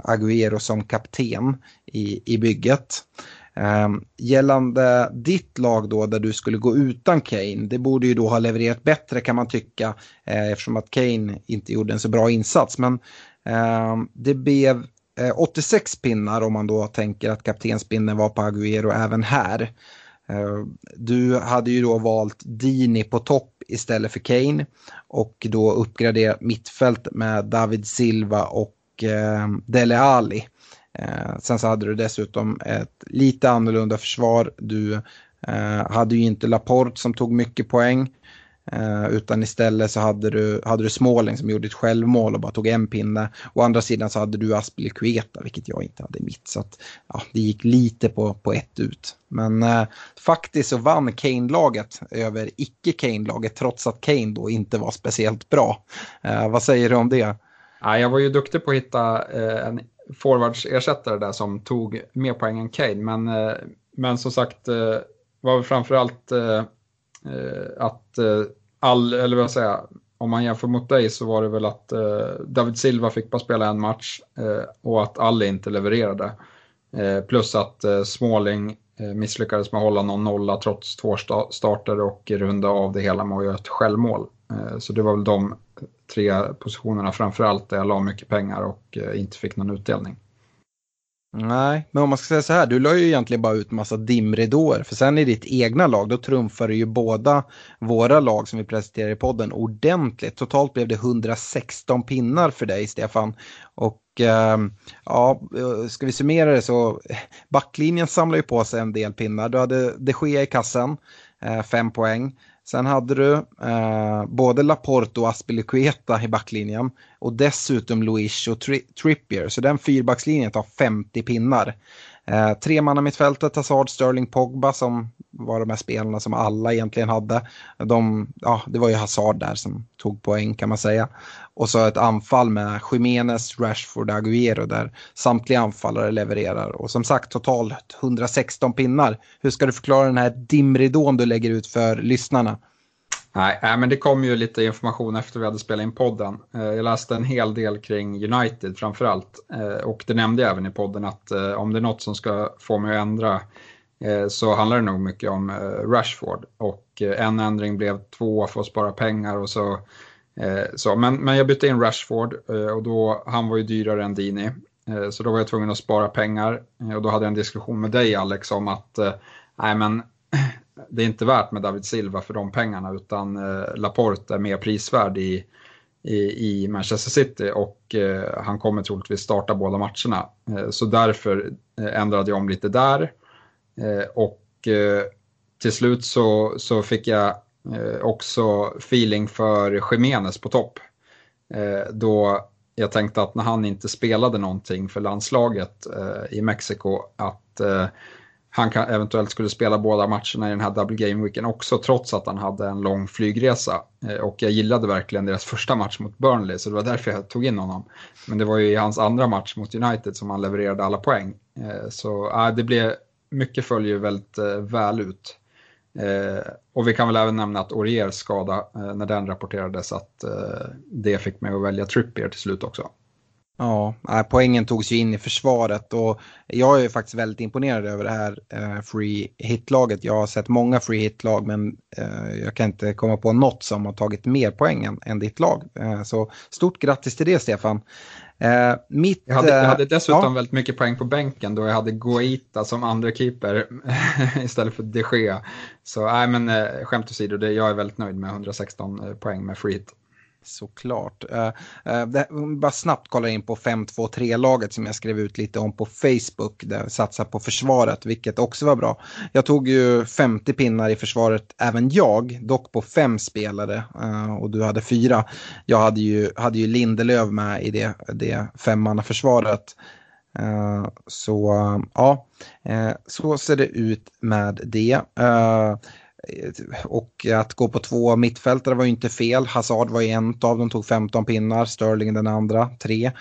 Agüero som kapten i, i bygget. Um, gällande ditt lag då där du skulle gå utan Kane, det borde ju då ha levererat bättre kan man tycka eh, eftersom att Kane inte gjorde en så bra insats. Men eh, det blev eh, 86 pinnar om man då tänker att kaptenspinnen var på Agüero även här. Eh, du hade ju då valt Dini på topp istället för Kane och då uppgraderat mittfält med David Silva och eh, Dele Alli. Eh, sen så hade du dessutom ett lite annorlunda försvar. Du eh, hade ju inte Laporte som tog mycket poäng. Eh, utan istället så hade du, hade du Småling som gjorde ett självmål och bara tog en pinne. Å andra sidan så hade du Aspelikueta vilket jag inte hade i mitt. Så att, ja, det gick lite på, på ett ut. Men eh, faktiskt så vann Kane-laget över icke-Kane-laget trots att Kane då inte var speciellt bra. Eh, vad säger du om det? Ja, jag var ju duktig på att hitta eh, en forwardsersättare där som tog mer poäng än Kane. Men, eh, men som sagt eh, var framförallt eh, eh att eh, all, eller vad säger om man jämför mot dig så var det väl att eh, David Silva fick bara spela en match eh, och att Alli inte levererade. Eh, plus att eh, Småling eh, misslyckades med att hålla någon nolla trots två starter och runda av det hela med att göra ett självmål. Eh, så det var väl de tre positionerna framförallt där jag la mycket pengar och eh, inte fick någon utdelning. Nej, men om man ska säga så här, du la ju egentligen bara ut massa dimridåer. För sen i ditt egna lag, då trumfar du ju båda våra lag som vi presenterar i podden ordentligt. Totalt blev det 116 pinnar för dig, Stefan. Och ehm, eh, ja, ska vi summera det så, backlinjen samlar ju på sig en del pinnar. Du hade de Gea i kassen, eh, fem poäng. Sen hade du eh, både Laporte och Aspilicueta i backlinjen och dessutom Luis och Tri Trippier. Så den fyrbackslinjen tar 50 pinnar. Eh, tre man mittfältet, Hazard, Sterling, Pogba som var de här spelarna som alla egentligen hade. De, ja, det var ju Hazard där som tog poäng kan man säga. Och så ett anfall med Jiménez, Rashford, Agüero där samtliga anfallare levererar. Och som sagt totalt 116 pinnar. Hur ska du förklara den här dimridån du lägger ut för lyssnarna? Nej, men det kom ju lite information efter vi hade spelat in podden. Eh, jag läste en hel del kring United framförallt. Eh, och det nämnde jag även i podden att eh, om det är något som ska få mig att ändra så handlar det nog mycket om Rashford. Och en ändring blev två för att spara pengar och så. Eh, så men, men jag bytte in Rashford eh, och då, han var ju dyrare än Dini. Eh, så då var jag tvungen att spara pengar och då hade jag en diskussion med dig Alex om att nej men det är inte värt med David Silva för de pengarna utan Laporte är mer prisvärd i, i, i Manchester City och han kommer troligtvis starta båda matcherna. Så därför ändrade jag om lite där. Och till slut så, så fick jag Eh, också feeling för Jiménez på topp. Eh, då jag tänkte att när han inte spelade någonting för landslaget eh, i Mexiko att han kan, eventuellt skulle spela båda matcherna i den här double game weeken också trots att han hade en lång flygresa. Eh, och jag gillade verkligen deras första match mot Burnley så det var därför jag tog in honom. Men det var ju i hans andra match mot United som han levererade alla poäng. Eh, så äh, det blev, mycket följer väldigt äh, väl ut. Eh, och vi kan väl även nämna att Oriers skada, eh, när den rapporterades, att eh, det fick mig att välja Trippier till slut också. Ja, poängen togs ju in i försvaret och jag är faktiskt väldigt imponerad över det här eh, free hit-laget. Jag har sett många free hit-lag men eh, jag kan inte komma på något som har tagit mer poäng än, ditt lag. Eh, så stort grattis till det Stefan. Mitt, jag, hade, jag hade dessutom ja. väldigt mycket poäng på bänken då jag hade Goita som andra keeper istället för de Gea. Så nej men skämt åsido, jag är väldigt nöjd med 116 poäng med free hit. Såklart. Uh, uh, bara snabbt kolla in på 5-2-3-laget som jag skrev ut lite om på Facebook. Där satsar på försvaret, vilket också var bra. Jag tog ju 50 pinnar i försvaret, även jag, dock på fem spelare. Uh, och du hade fyra. Jag hade ju, hade ju Lindelöf med i det, det femmannaförsvaret. Så ja, så ser det ut med det. Och att gå på två mittfältare var ju inte fel. Hazard var ju en av dem, tog 15 pinnar. Sterling den andra, tre.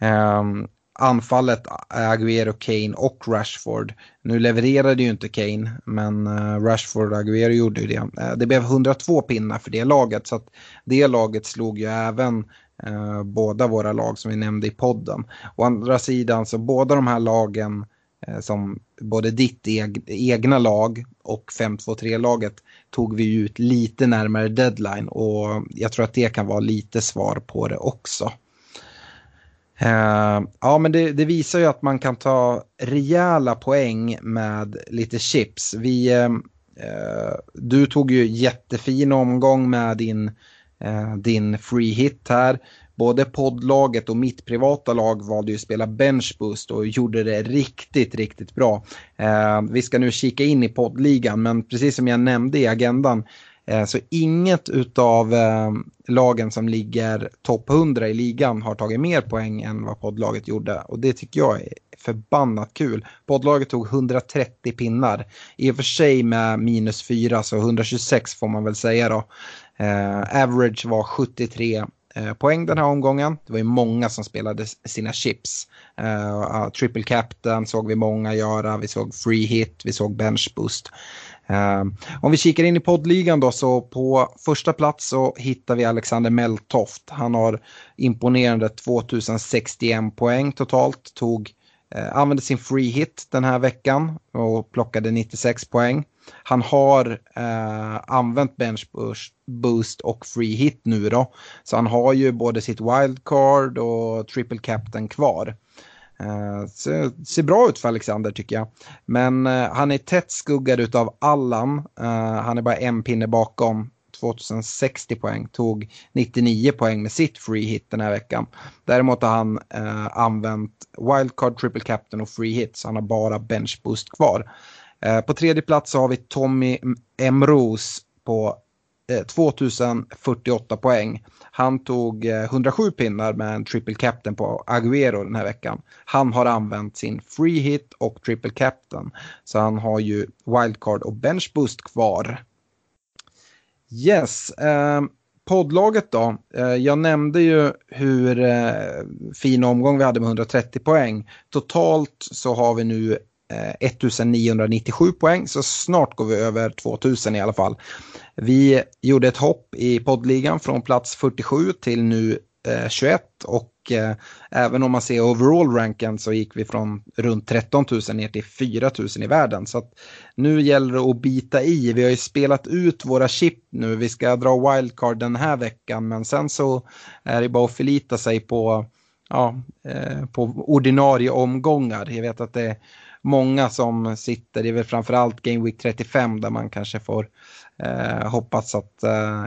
Um, anfallet Aguero, Kane och Rashford. Nu levererade ju inte Kane, men eh, Rashford och Aguero gjorde ju det. Eh, det blev 102 pinnar för det laget, så att det laget slog ju även uh, båda våra lag som vi nämnde i podden. Å andra sidan så båda de här lagen Eh, som både ditt egna lag och 5-2-3-laget tog vi ut lite närmare deadline och jag tror att det kan vara lite svar på det också. Uh, ja, men det, det, visar ju att man kan ta rejäla poäng med lite chips. Vi, uh, du tog ju jättefin omgång med din, uh, din free hit här både poddlaget och mitt privata lag valde ju att spela benchboost och gjorde det riktigt, riktigt bra. Eh, vi ska nu kika in i poddligan, men precis som jag nämnde i agendan eh, så inget utav eh, lagen som ligger topp 100 i ligan har tagit mer poäng än vad poddlaget gjorde och det tycker jag är förbannat kul. Poddlaget tog 130 pinnar, i och för sig med minus 4 så 126 får man väl säga då. Eh, average var 73 Eh, poäng den här omgången. Det var ju många som spelade sina chips. Uh, triple captain såg vi många göra, vi såg free hit, vi såg bench boost. Uh, om vi kikar in i poddligan då så på första plats så hittar vi Alexander Meltoft. Han har imponerande 2061 poäng totalt, tog, uh, använde sin free hit den här veckan och plockade 96 poäng. Han har eh, använt bench boost och free hit nu då. Så han har ju både sitt wildcard och triple captain kvar. Eh, ser, ser bra ut för Alexander tycker jag. Men eh, han är tätt skuggad av Allan. Eh, han är bara en pinne bakom. 2060 poäng, tog 99 poäng med sitt free hit den här veckan. Däremot har han eh, använt wildcard, triple captain och free hit så han har bara bench boost kvar. Eh, på tredje plats har vi Tommy Emros på eh, 2048 poäng. Han tog eh, 107 pinnar med en triple captain på Aguero den här veckan. Han har använt sin free hit och triple captain. Så han har ju wildcard och bench boost kvar. Yes, eh, poddlaget då. Eh, jag nämnde ju hur eh, fin omgång vi hade med 130 poäng. Totalt så har vi nu Eh, 1997 poäng, så snart går vi över 2000 i alla fall. Vi gjorde ett hopp i poddligan från plats 47 till nu eh, 21 och eh, även om man ser overall-ranken så gick vi från runt 13 000 ner till 4 000 i världen. Så att nu gäller det att bita i. Vi har ju spelat ut våra chip nu. Vi ska dra wildcard den här veckan men sen så är det bara att förlita sig på, ja, eh, på ordinarie omgångar. Jag vet att det många som sitter, det är väl framförallt Game Week 35 där man kanske får eh, hoppas att eh,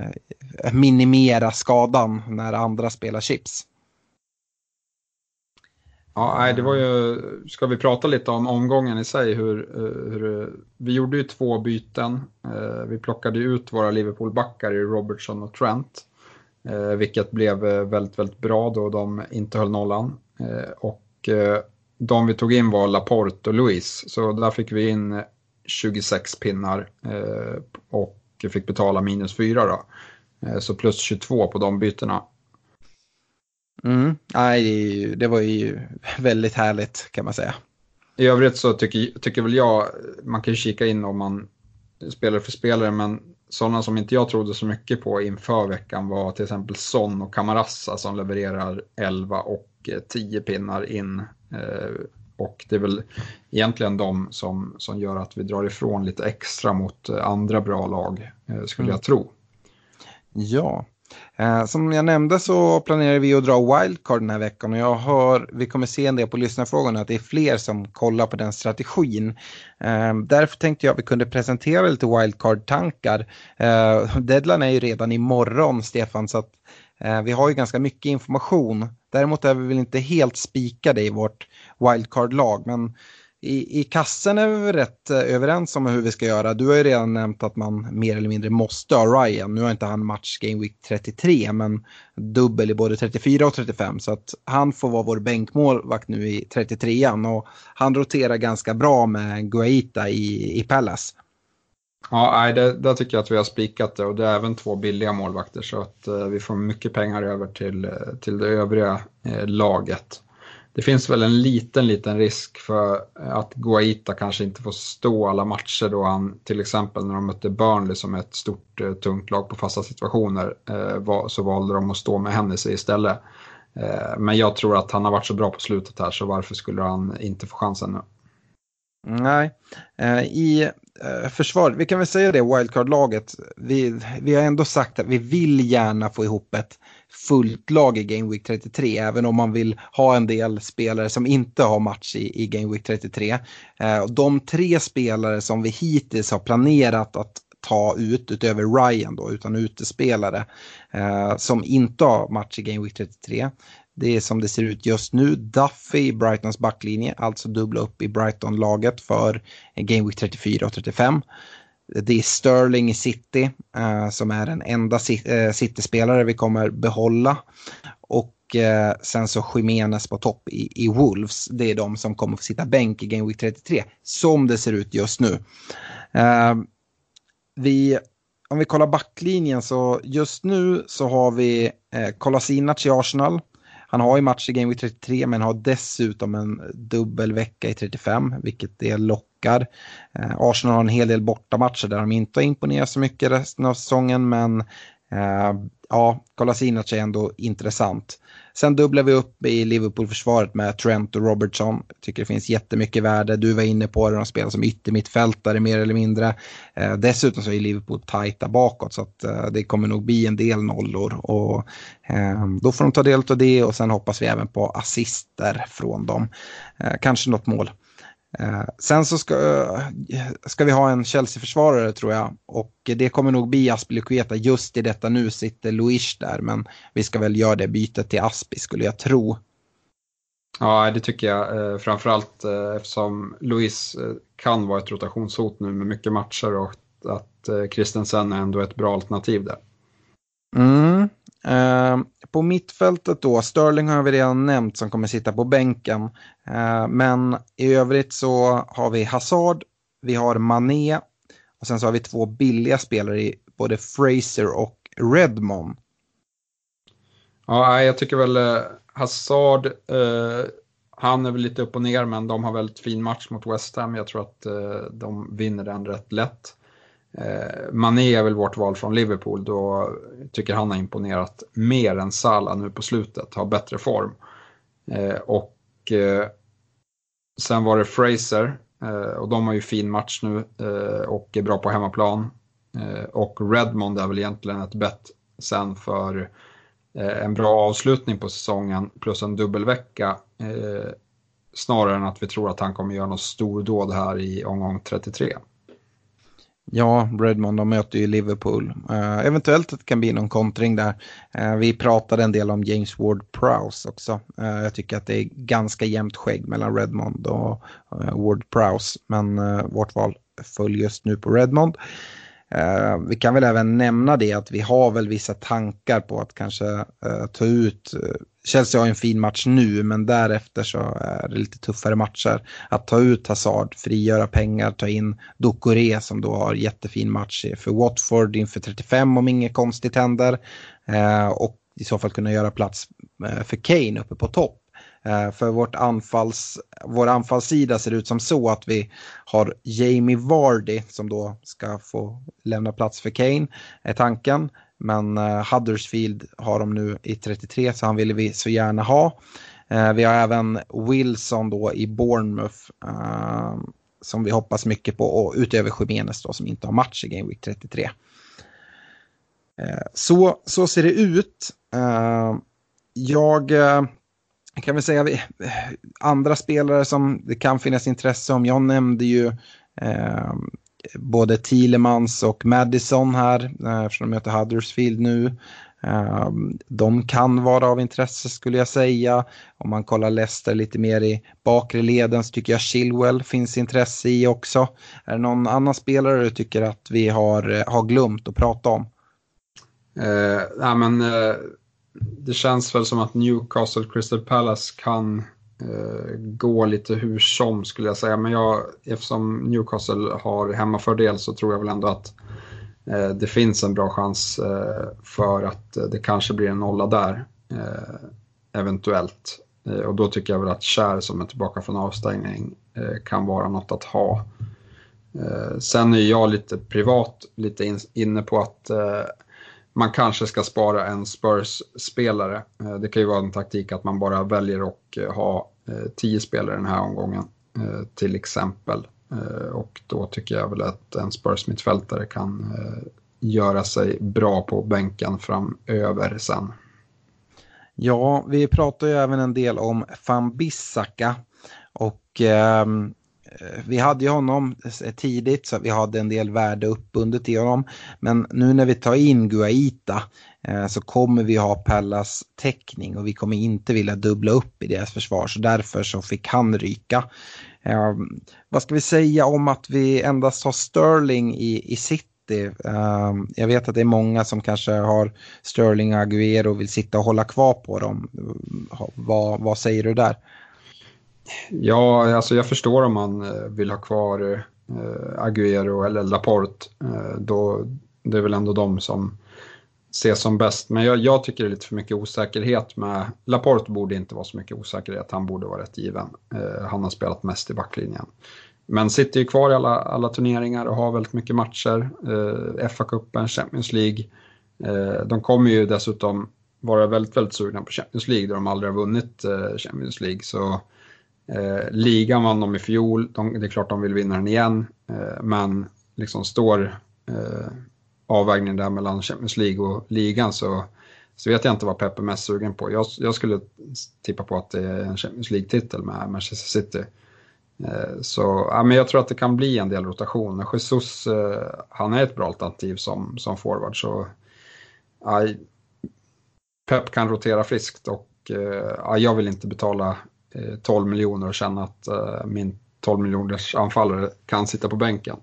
minimera skadan när andra spelar chips. Ja, nej, det var ju, ska vi prata lite om omgången i sig, hur, eh, hur eh, vi gjorde ju två byten. Eh, vi plockade ut våra Liverpool-backar i Robertson och Trent, vilket blev väldigt, väldigt bra då de inte höll nollan. Och de vi tog in var Laporte och Luis, så där fick vi in 26 pinnar eh, och fick betala minus 4 då. Eh, så plus 22 på de bytena. Mm. Nej, det var ju väldigt härligt kan man säga. I övrigt så tycker, tycker väl jag, man kan ju kika in om man spelar för spelare, men sådana som inte jag trodde så mycket på inför veckan var till exempel Son och Camarassa som levererar 11 och 10 pinnar in Eh, och det är väl egentligen de som, som gör att vi drar ifrån lite extra mot eh, andra bra lag, eh, skulle mm. jag tro. Ja, som jag nämnde så planerar vi att dra wildcard den här veckan och jag hör, vi kommer se en del på lyssnarfrågorna, att det är fler som kollar på den strategin. därför tänkte jag att vi kunde presentera lite wildcard-tankar. deadline är ju redan imorgon, Stefan, så att vi har ju ganska mycket information Däremot är vi väl inte helt spikade i vårt wildcard-lag, men i, i kassen är vi rätt eh, överens om hur vi ska göra. Du har ju redan nämnt att man mer eller mindre måste ha Ryan. Nu har inte han match Game Week 33 men dubbel i både 34 och 35 så att han får vara vår bänkmålvakt nu i 33an och han roterar ganska bra med Guaita i, i Palace. Ja, nej, det, där tycker jag att vi har spikat det och det är även två billiga målvakter så att eh, vi får mycket pengar över till, eh, till det övriga eh, laget. Det finns väl en liten, liten risk för att Guaita kanske inte får stå alla matcher då han till exempel när de mötte Burnley som är ett stort eh, tungt lag på fasta situationer eh, var, så valde de att stå med Hennessy istället. Eh, men jag tror att han har varit så bra på slutet här så varför skulle han inte få chansen nu? Nej, eh, i Eh, försvaret, vi kan väl säga det, wildcard-laget, vi, vi har ändå sagt att vi vill gärna få ihop ett fullt lag i Game Week 33, även om man vill ha en del spelare som inte har match i, i Game Week 33. Eh, de tre spelare som vi hittills har planerat att ta ut utöver Ryan då, utan utespelare eh, som inte har match i Game Week 33. Det är som det ser ut just nu. Duffy i Brightons backlinje, alltså dubbla upp i Brighton-laget för Game Week 34 och 35. Det är Sterling i City eh, som är den enda eh, City-spelare vi kommer behålla. Och eh, sen så Jimenez på topp i, i Wolves. Det är de som kommer få sitta bänk i Game Week 33 som det ser ut just nu. Eh, vi, om vi kollar backlinjen så just nu så har vi eh, Kolasinac i Arsenal. Han har ju match i Game Week 33 men har dessutom en dubbel vecka i 35 vilket det lockar. Eh, Arsenal har en hel del bortamatcher där de inte har imponerat så mycket resten av säsongen men Eh, ja, Kolasinac är ändå intressant. Sen dubblar vi upp i Liverpool-försvaret med Trent och Robertson. Tycker det finns jättemycket värde. Du var inne på det, de spelar som yttermittfältare mer eller mindre. Eh, dessutom så är Liverpool tajta bakåt så att eh, det kommer nog bli en del nollor. Och, eh, då får de ta del av det och sen hoppas vi även på assister från dem. Eh, kanske något mål. Eh, sen så ska, ska vi ha en Chelsea-försvarare tror jag och det kommer nog bli Aspilicueta. Just i detta nu sitter Luis där men vi ska väl göra det bytet till Aspi skulle jag tro. Ja, det tycker jag. Eh, framförallt eh, eftersom Luis eh, kan vara ett rotationshot nu med mycket matcher och att eh, Christensen är ändå ett bra alternativ där. Mm. Eh, på mittfältet då, Sterling har vi redan nämnt som kommer sitta på bänken. Eh, men i övrigt så har vi Hazard, vi har Mané och sen så har vi två billiga spelare i både Fraser och Redmond. Ja, jag tycker väl eh, Hazard, eh, han är väl lite upp och ner men de har väldigt fin match mot West Ham. Jag tror att eh, de vinner den rätt lätt. Eh, Mané är väl vårt val från Liverpool, då tycker han har imponerat mer än Salah nu på slutet, har bättre form. Eh, och eh, sen var det Fraser, eh, och de har ju fin match nu eh, och är bra på hemmaplan. Eh, och Redmond är väl egentligen ett bett sen för eh, en bra avslutning på säsongen plus en dubbelvecka. Eh, snarare än att vi tror att han kommer göra något stordåd här i omgång 33. Ja, Redmond de möter ju Liverpool. Uh, eventuellt att det kan bli någon kontring där. Uh, vi pratade en del om James Ward-Prowse också. Uh, jag tycker att det är ganska jämnt skägg mellan Redmond och Ward-Prowse. Men vårt val följer just nu på Redmond. vi kan väl även nämna det att vi har väl vissa tankar på att kanske ta ut Chelsea har en fin match nu men därefter så är det lite tuffare matcher. Att ta ut Hazard, frigöra pengar, ta in Dokore som då har jättefin match för Watford inför 35 om inget konstigt händer. Eh, och i så fall kunna göra plats eh, för Kane uppe på topp. Eh, för vårt anfalls, vår anfallssida ser ut som så att vi har Jamie Vardy som då ska få lämna plats för Kane, är tanken. Men uh, Huddersfield har de nu i 33 så han ville vi så gärna ha. Uh, vi har även Wilson då i Bournemouth uh, som vi hoppas mycket på och utöver Jiménez då som inte har match i Game Week 33. Så, så ser det ut. Jag kan väl säga andra spelare som det kan finnas intresse om. Jag nämnde ju eh, både Thielemans och Madison här, eh, eftersom de möter Huddersfield nu. Eh, de kan vara av intresse skulle jag säga. Om man kollar Leicester lite mer i bakre leden så tycker jag Chilwell finns intresse i också. Är det någon annan spelare du tycker att vi har, eh, har glömt att prata om? Eh, nej, men, eh, det känns väl som att Newcastle Crystal Palace kan eh, gå lite hur som skulle jag säga. Men jag, eftersom Newcastle har hemmafördel så tror jag väl ändå att Eh, det finns en bra chans eh, för att eh, det kanske blir en nolla där. Eh, eventuellt. Eh, och då tycker jag väl att Kär som är tillbaka från avstängning eh, kan vara något att ha. Sen är jag lite privat lite inne på att man kanske ska spara en Spurs-spelare. Eh, det kan ju vara en taktik att man bara väljer att eh, ha eh, tio spelare den här omgången till exempel. Och då tycker jag väl att en Spurs mittfältare kan göra sig bra på bänken framöver sen. Ja, vi pratar ju även en del om van Bissaka och eh, Eh, vi hade ju honom eh, tidigt så vi hade en del värde uppbundet i honom. Men nu när vi tar in Guaita eh, så kommer vi ha Pallas täckning och vi kommer inte vilja dubbla upp i deras försvar så därför så fick han ryka. Vad ska vi säga om att vi endast har Sterling i, i City? Jag vet att det är många som kanske har Sterling och Aguero och vill sitta och hålla kvar på dem. Vad, vad säger du där? Ja, alltså jag förstår om man eh, vill ha kvar eh, Aguero eller Laporte. Eh, då, det är väl ändå de som ses som bäst. Men jag, jag, tycker det är lite för mycket osäkerhet med... Laporte borde inte vara så mycket osäkerhet, han borde vara rätt given. Eh, han har spelat mest i backlinjen. Men sitter ju kvar i alla, alla turneringar och har väldigt mycket matcher. Eh, FA-cupen, Champions League. Eh, de kommer ju dessutom vara väldigt, väldigt sugna på Champions League där de aldrig har vunnit eh, Champions League. Så Eh, ligan vann de i fjol, de, det är klart de vill vinna den igen. Eh, men liksom står eh, avvägningen där mellan Champions League och ligan så, så vet jag inte vad Pep är mest sugen på. Jag, jag skulle tippa på att det är en Champions League-titel med Manchester City. Eh, så ja, men jag tror att det kan bli en del rotation. Jesus, han är ett bra alternativ som, som forward. Så, ja, Pep kan rotera friskt och ja, jag vill inte betala Eh, 12 miljoner och känna att eh, min 12 miljoners anfallare kan sitta på bänken.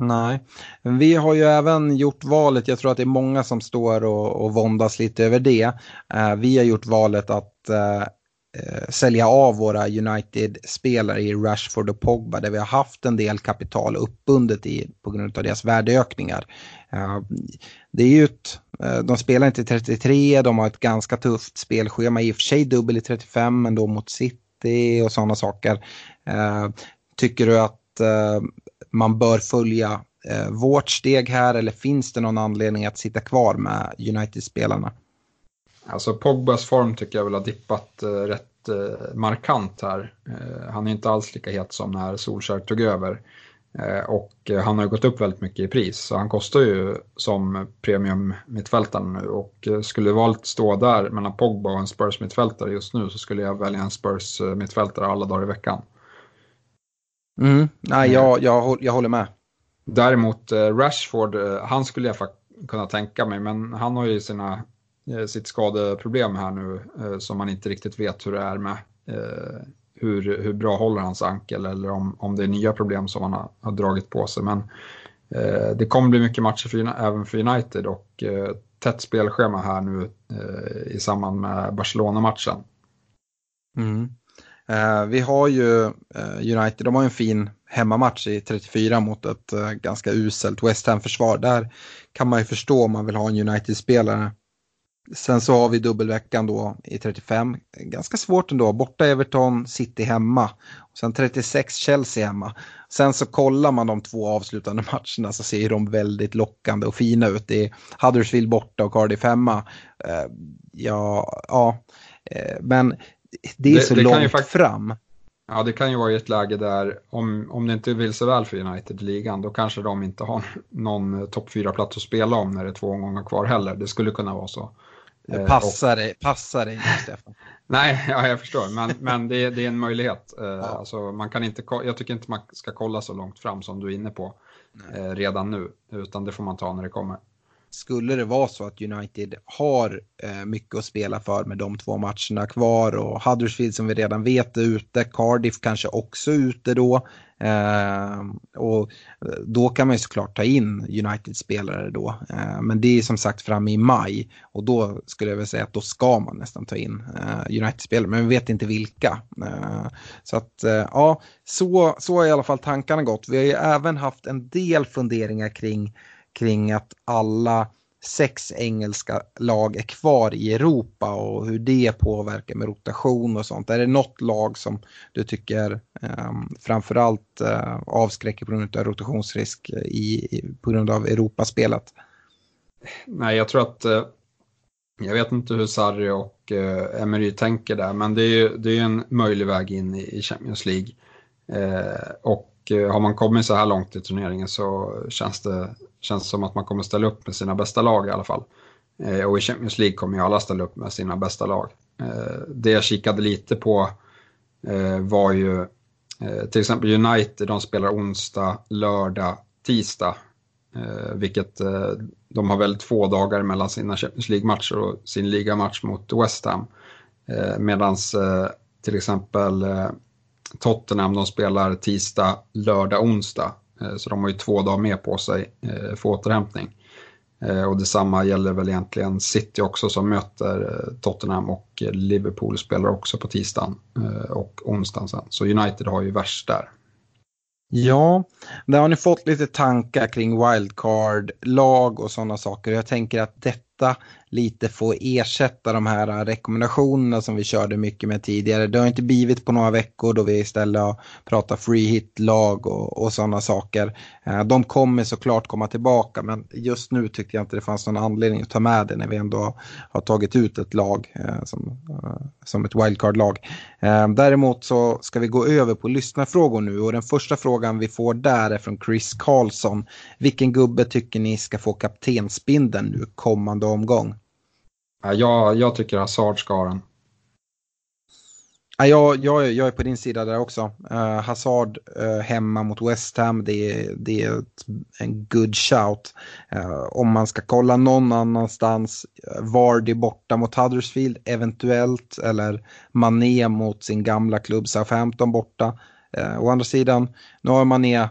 Nej, vi har ju även gjort valet, jag tror att det är många som står och, och våndas lite över det. Eh, vi har gjort valet att sälja av våra United-spelare i Rashford och Pogba där vi har haft en del kapital uppbundet i, på grund av deras värdeökningar. Det är ju ett, Eh, de spelar inte 33, de har ett ganska tufft spelschema, i och för sig dubbel i 35 men då mot City och sådana saker. Eh, tycker du att eh, man bör följa vårt steg här eller finns det någon anledning att sitta kvar med United-spelarna? Alltså Pogbas form tycker jag väl har dippat rätt markant här. Han är inte alls lika het som när Solskjaer tog över. Eh, och eh, han har gått upp väldigt mycket i pris så han kostar ju som premium mittfältare nu och skulle valet stå där mellan Pogba och en Spurs mittfältare just nu så skulle jag välja en Spurs mittfältare alla dagar i veckan. Mm. Nej, jag, jag, jag håller med. Däremot eh, Rashford, eh, han skulle jag kunna tänka mig, men han har ju sina, eh, sitt skadeproblem här nu som man inte riktigt vet hur det är med. Hur, hur bra håller hans ankel eller om, om det är nya problem som han har, har dragit på sig. Men eh, det kommer bli mycket matcher för, även för United och eh, tätt spelschema här nu eh, i samband med Barcelona-matchen. Mm. Eh, vi har ju eh, United, de har en fin hemmamatch i 34 mot ett eh, ganska uselt West Ham-försvar. Där kan man ju förstå om man vill ha en United-spelare. Sen så har vi dubbelveckan då i 35. Ganska svårt ändå. Borta Everton, City hemma. Och sen 36 Chelsea hemma. Sen så kollar man de två avslutande matcherna så ser de väldigt lockande och fina ut. Det är Huddersfield borta och Cardiff hemma. Ja, ja. Men det är det, så det långt faktiskt, fram. Ja, det kan ju vara i ett läge där om, om det inte vill så väl för United i ligan, då kanske de inte har någon topp 4-plats att spela om när det är två omgångar kvar heller. Det skulle kunna vara så. Passar dig, passar dig Stefan. Nej, ja, jag förstår, men, men det, det är en möjlighet. Eh, ja. Alltså, man kan inte, jag tycker inte man ska kolla så långt fram som du är inne på eh, redan nu, utan det får man ta när det kommer. skulle det vara så att United har eh, mycket att spela för med de två matcherna kvar och Huddersfield som vi redan vet är ute, Cardiff kanske också ute då. Eh, och eh, då kan man ju såklart ta in United-spelare då. Eh, men det är som sagt framme i maj och då skulle jag väl säga att då ska man nästan ta in eh, United-spelare, men vi vet inte vilka. Eh, så att eh, ja, så, så har i alla fall tankarna gått. Vi har ju även haft en del funderingar kring kring att alla sex engelska lag är kvar i Europa och hur det påverkar med rotation och sånt. Är det något lag som du tycker eh, framförallt eh, avskräcker på grund av rotationsrisk eh, i, på grund av Europaspelet? Nej, jag tror att eh, jag vet inte hur Sarri och eh, Emery tänker där, men det är ju det är en möjlig väg in i, i Champions League. Eh, och eh, har man kommit så här långt i turneringen så känns det känns som att man kommer ställa upp med sina bästa lag i alla fall. Eh, och i Champions League kommer ju alla ställa upp med sina bästa lag. Eh, det jag kikade lite på eh, var ju till exempel United, de spelar onsdag, lördag, tisdag. Vilket de har väldigt få dagar mellan sina Champions League-matcher och sin ligamatch mot West Ham. Medan till exempel Tottenham, de spelar tisdag, lördag, onsdag. Eh, så de har ju två dagar med på sig eh, för återhämtning. Eh, och detsamma gäller väl egentligen City också som möter Tottenham och Liverpool spelar också på tisdagen och onsdagen sen. Så United har ju värst där. Ja, där har ni fått lite tankar kring wildcard, lag och sådana saker. Jag tänker att detta lite få ersätta de här rekommendationerna som vi körde mycket med tidigare. Det har inte blivit på några veckor då vi istället har pratat free hit-lag och, och sådana saker. Eh, de kommer såklart komma tillbaka men just nu tyckte jag inte det fanns någon anledning att ta med det när vi ändå har tagit ut ett lag eh, som, eh, som ett wildcard-lag. Däremot så ska vi gå över på lyssnarfrågor nu och den första frågan vi får där är från Chris Karlsson. Vilken gubbe tycker ni ska få kaptensbindeln nu kommande omgång? jag, jag tycker Hazard ska ha den. Ja, jag, jag, jag är på din sida där också. Uh, Hazard uh, hemma mot West Ham, det är, det är ett, en good shout. Uh, om man ska kolla någon annanstans, Vardy borta mot Huddersfield eventuellt, eller Mané mot sin gamla klubb Southampton borta. Uh, å andra sidan, nu har Mané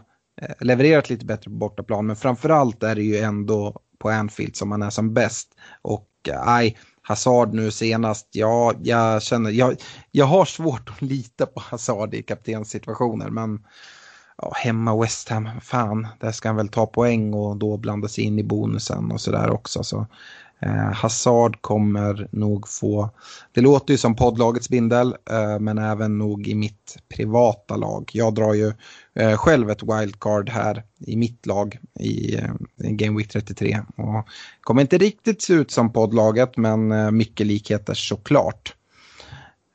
levererat lite bättre på bortaplan, men framförallt är det ju ändå på Anfield som man är som bäst. Och eh, nej, Hazard nu senast, ja, jag känner, jag, jag har svårt att lita på Hazard i kaptenssituationer, men ja, hemma West Ham, fan, där ska han väl ta poäng och då blanda sig in i bonusen och sådär också. Så Eh, Hazard kommer nog få, det låter ju som poddlagets bindel, eh, men även nog i mitt privata lag. Jag drar ju eh, själv ett wildcard här i mitt lag i, eh, Game Week 33. Och kommer inte riktigt se ut som poddlaget, men eh, mycket likheter såklart.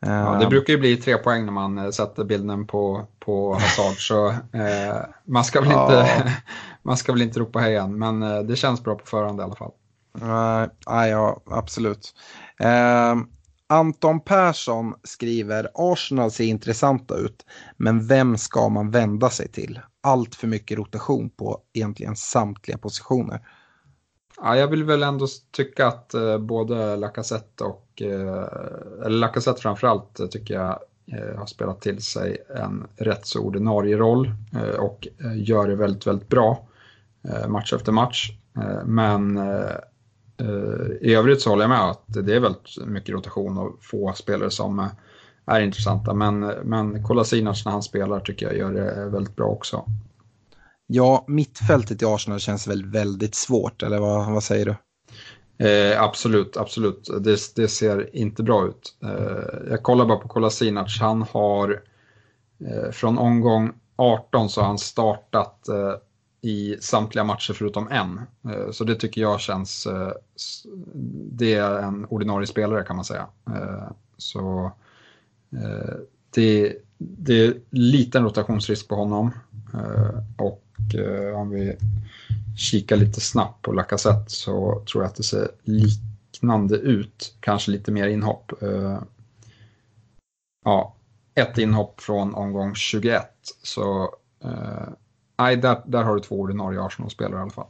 Ja, det brukar ju bli tre poäng när man eh, sätter bilden på, på Hazard, så eh, man, ska väl inte, man ska väl inte ropa hejan, men det känns bra på förhand i alla fall. Nej, uh, ja, absolut. Uh, Anton Persson skriver Arsenal ser intressanta ut, men vem ska man vända sig till? Allt för mycket rotation på egentligen samtliga positioner. Ja, jag vill väl ändå tycka att uh, både Lacazette och, uh, eller Lacazette framförallt uh, tycker jag har spelat till sig en rätt så ordinarie roll och gör det väldigt, väldigt bra match efter match. Men i övrigt så håller jag med att det är väldigt mycket rotation och få spelare som är intressanta. Men, men Kolasinac när han spelar tycker jag gör det väldigt bra också. Ja, mittfältet i Arsenal känns väl väldigt svårt, eller vad, vad säger du? Eh, absolut, absolut. Det, det, ser inte bra ut. Eh, jag kollar bara på Kolasinac. Han har eh, från omgång 18 så har han startat eh, i samtliga matcher förutom en. Eh, så det tycker jag känns, eh, det är en ordinarie spelare kan man säga. Eh, så det, det är liten rotationsrisk på honom. Och om vi kikar lite snabbt på Lacazette så tror jag att det ser liknande ut. Kanske lite mer inhopp. Ja, ett inhopp från omgång 21. Så nej, där, där har du två ordinarie Arsenal-spelare i alla fall.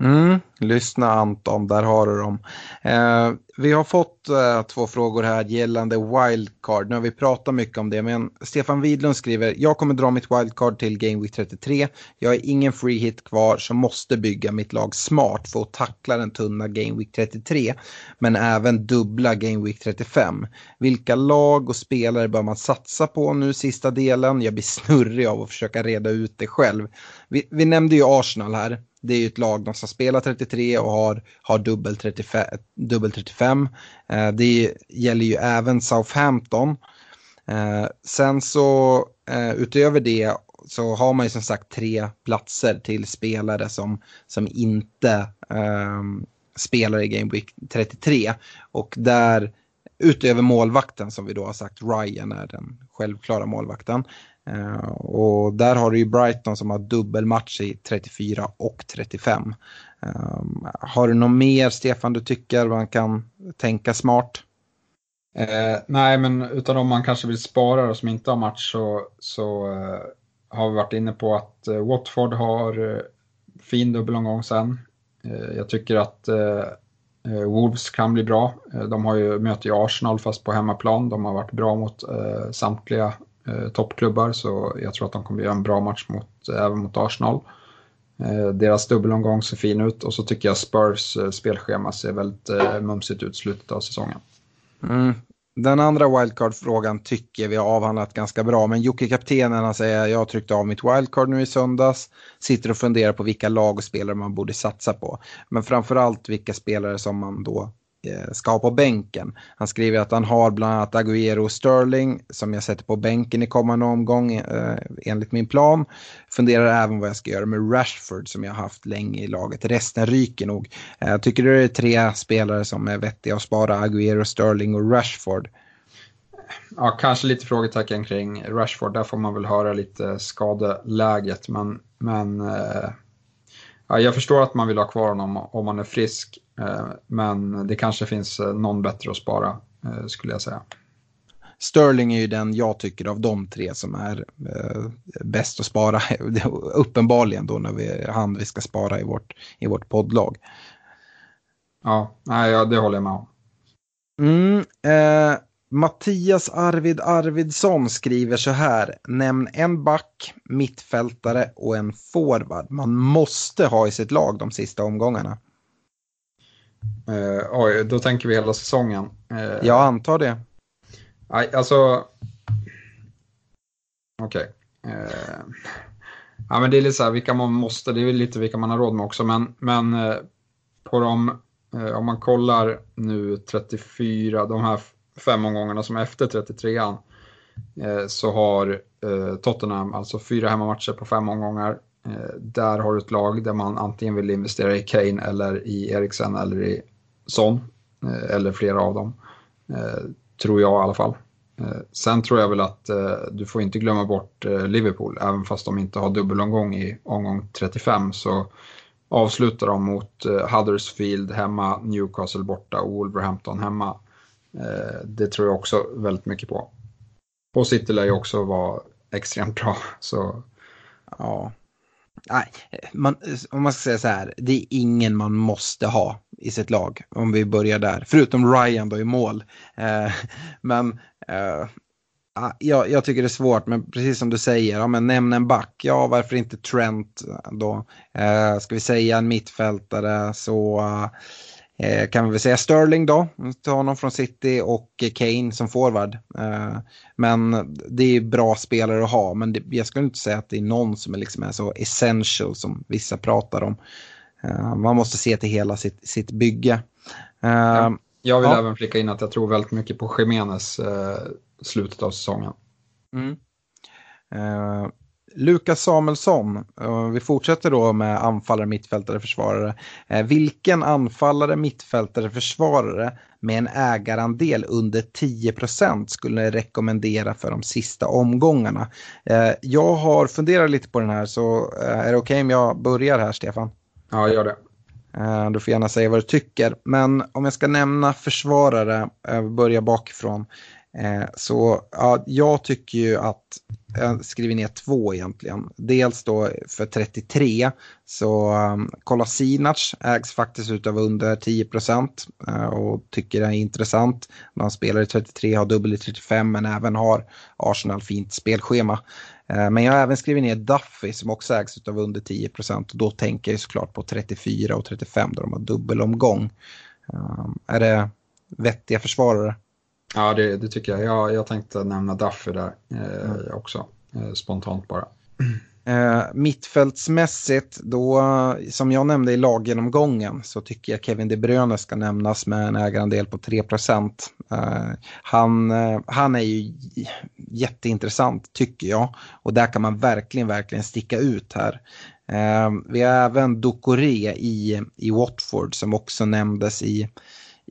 Mm, lyssna Anton, där har du dem. Eh, vi har fått eh, två frågor här gällande wildcard. Nu har vi pratat mycket om det, men Stefan Widlund skriver, jag kommer dra mitt wildcard till Game Week 33. Jag har ingen free hit kvar så måste bygga mitt lag smart för att tackla den tunna Game Week 33, men även dubbla Game Week 35. Vilka lag och spelare bör man satsa på nu sista delen? Jag blir snurrig av att försöka reda ut det själv. Vi, vi nämnde ju Arsenal här. Det är ju ett lag som spelar 33 och har, har dubbel 35. Dubbel 35. Eh, det gäller ju även Southampton. Eh, sen så eh, utöver det så har man ju som sagt tre platser till spelare som, som inte eh, spelar i Game Week 33. Och där utöver målvakten som vi då har sagt, Ryan är den självklara målvakten. Uh, och där har du ju Brighton som har dubbelmatch i 34 och 35. Ehm, har du något mer, Stefan, du tycker man kan tänka smart? Uh, nej, men utan om man kanske vill spara och som inte har match så, så eh, har vi varit inne på att eh, Watford har fin dubbelomgång sen. jag tycker att Wolves kan bli bra. De har ju möte i Arsenal fast på hemmaplan. De har varit bra mot samtliga eh, toppklubbar så jag tror att de kommer göra en bra match mot, eh, även mot Arsenal. Eh, deras dubbelomgång ser fin ut och så tycker jag Spurs eh, spelschema ser väldigt eh, mumsigt ut i slutet av säsongen. Mm. Den andra wildcard-frågan tycker vi har avhandlat ganska bra, men Jocke kaptenen han säger jag tryckte av mitt wildcard nu i söndags, sitter och funderar på vilka lag och spelare man borde satsa på. Men framförallt vilka spelare som man då Eh, ska ha på bänken. Han skriver att han har bland annat Agüero och Sterling som jag sätter på bänken i kommande omgång eh, enligt min plan. Funderar även vad jag ska göra med Rashford som jag har haft länge i laget. Resten ryker nog. Eh, tycker du det är tre spelare som är vettiga att spara? Agüero, Sterling och Rashford. Ja, kanske lite frågetecken kring Rashford. Där får man väl höra lite skadeläget. Men, men eh, jag förstår att man vill ha kvar honom om man är frisk. Eh, men det kanske finns eh, någon bättre att spara eh, skulle jag säga. Sterling är ju den jag tycker av de tre som är eh, bäst att spara. Uppenbarligen då när vi han vi ska spara i vårt, i vårt poddlag. Ja, nej, det håller jag med om. Mm, eh, Mattias Arvid Arvidsson skriver så här. Nämn en back, mittfältare och en forward man måste ha i sitt lag de sista omgångarna. Uh, oj, då tänker vi hela säsongen. Uh, jag antar det. Nej, alltså... Okej. Okay. Uh, eh, ja, men det är lite så här, vilka man måste, det är lite vilka man har råd med också, men, men på de, om man kollar nu 34, de här fem omgångarna som är efter 33an, eh, så har eh, Tottenham alltså fyra hemmamatcher på fem omgångar. Eh, där har du ett lag där man antingen vill investera i Kane eller i Eriksen eller i Son, eller flera av dem. Tror jag i alla fall. Sen tror jag väl att du får inte glömma bort Liverpool, även fast de inte har dubbelomgång i omgång 35 så avslutar de mot Huddersfield hemma, Newcastle borta och Wolverhampton hemma. Eh, det tror jag också väldigt mycket på. Och City lär ju också vara extremt bra. Så... Ja, nej, man, om man ska säga så här, det är ingen man måste ha i sitt lag. Om vi börjar där, förutom Ryan då i mål. Eh, men eh, jag, jag, tycker det är svårt, men precis som du säger, ja, men nämn en back. Ja, varför inte Trent då? Eh, ska vi säga en mittfältare så eh, kan vi väl säga Sterling då, ta honom från City och Kane som forward. Eh, men det är bra spelare att ha, men det, jag skulle inte säga att det är någon som är, liksom är så essential som vissa pratar om. Eh, man måste se till hela sitt, sitt bygge. Ja, jag vill ja. även flika in att jag tror väldigt mycket på Jiménez slutet av säsongen. Mm. Lukas Samuelsson, uh, vi fortsätter då med anfallare, mittfältare, försvarare. Uh, vilken anfallare, mittfältare, försvarare med en ägarandel under 10% skulle rekommendera för de sista omgångarna? jag har funderat lite på den här så är det okej okay om jag börjar här Stefan? Ja, gör det. Eh, du får gärna säga vad du tycker. Men om jag ska nämna försvarare, börja bakifrån. Eh, så ja, jag tycker ju att jag skriver ner två egentligen. Dels då för 33 så ehm, um, Kolasinac ägs faktiskt av under 10 procent uh, och tycker det är intressant. När han spelar i 33, har dubbel i 35 men även har Arsenal fint spelschema. Uh, men jag har även skrivit ner Duffy som också ägs av under 10 procent. Då tänker jag såklart på 34 och 35 då de har dubbelomgång. Uh, är det vettiga försvarare? Ja, det, det, tycker jag. jag. Jag tänkte nämna Duffy där eh, mm. också, eh, spontant bara. Eh, mittfältsmässigt, då, som jag nämnde i laggenomgången, så tycker jag Kevin De Bruyne ska nämnas med en ägarandel på 3 eh, han, eh, han är ju jätteintressant, tycker jag. Och där kan man verkligen, verkligen sticka ut här. Eh, vi har även Dokore i, i Watford som också nämndes i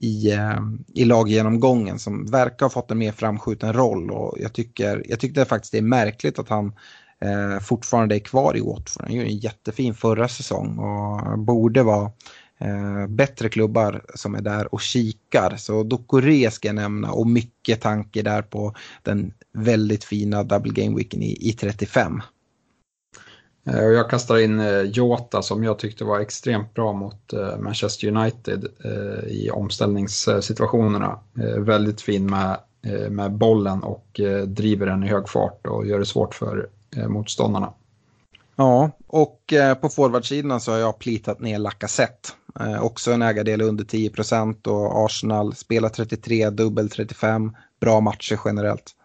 i, eh, i laggenomgången som verkar ha fått en mer framskjuten roll och jag tycker, jag tycker faktiskt det är märkligt att han eh, fortfarande är kvar i Watford. Han gjorde en jättefin förra säsong och borde vara eh, bättre klubbar som är där och kikar. Så Dokore ska jag nämna och mycket tanke där på den väldigt fina double game weeken i, i 35. Eh, och jag kastar in eh, Jota som jag tyckte var extremt bra mot eh, Manchester United i omställningssituationerna. Väldigt fin med, med bollen och driver den i hög fart och gör det svårt för motståndarna. Ja, och på forwardsidan så har jag plitat ner Lacazette. Också en ägardel under 10 procent och Arsenal spelar 33, dubbel 35. Bra matcher generellt.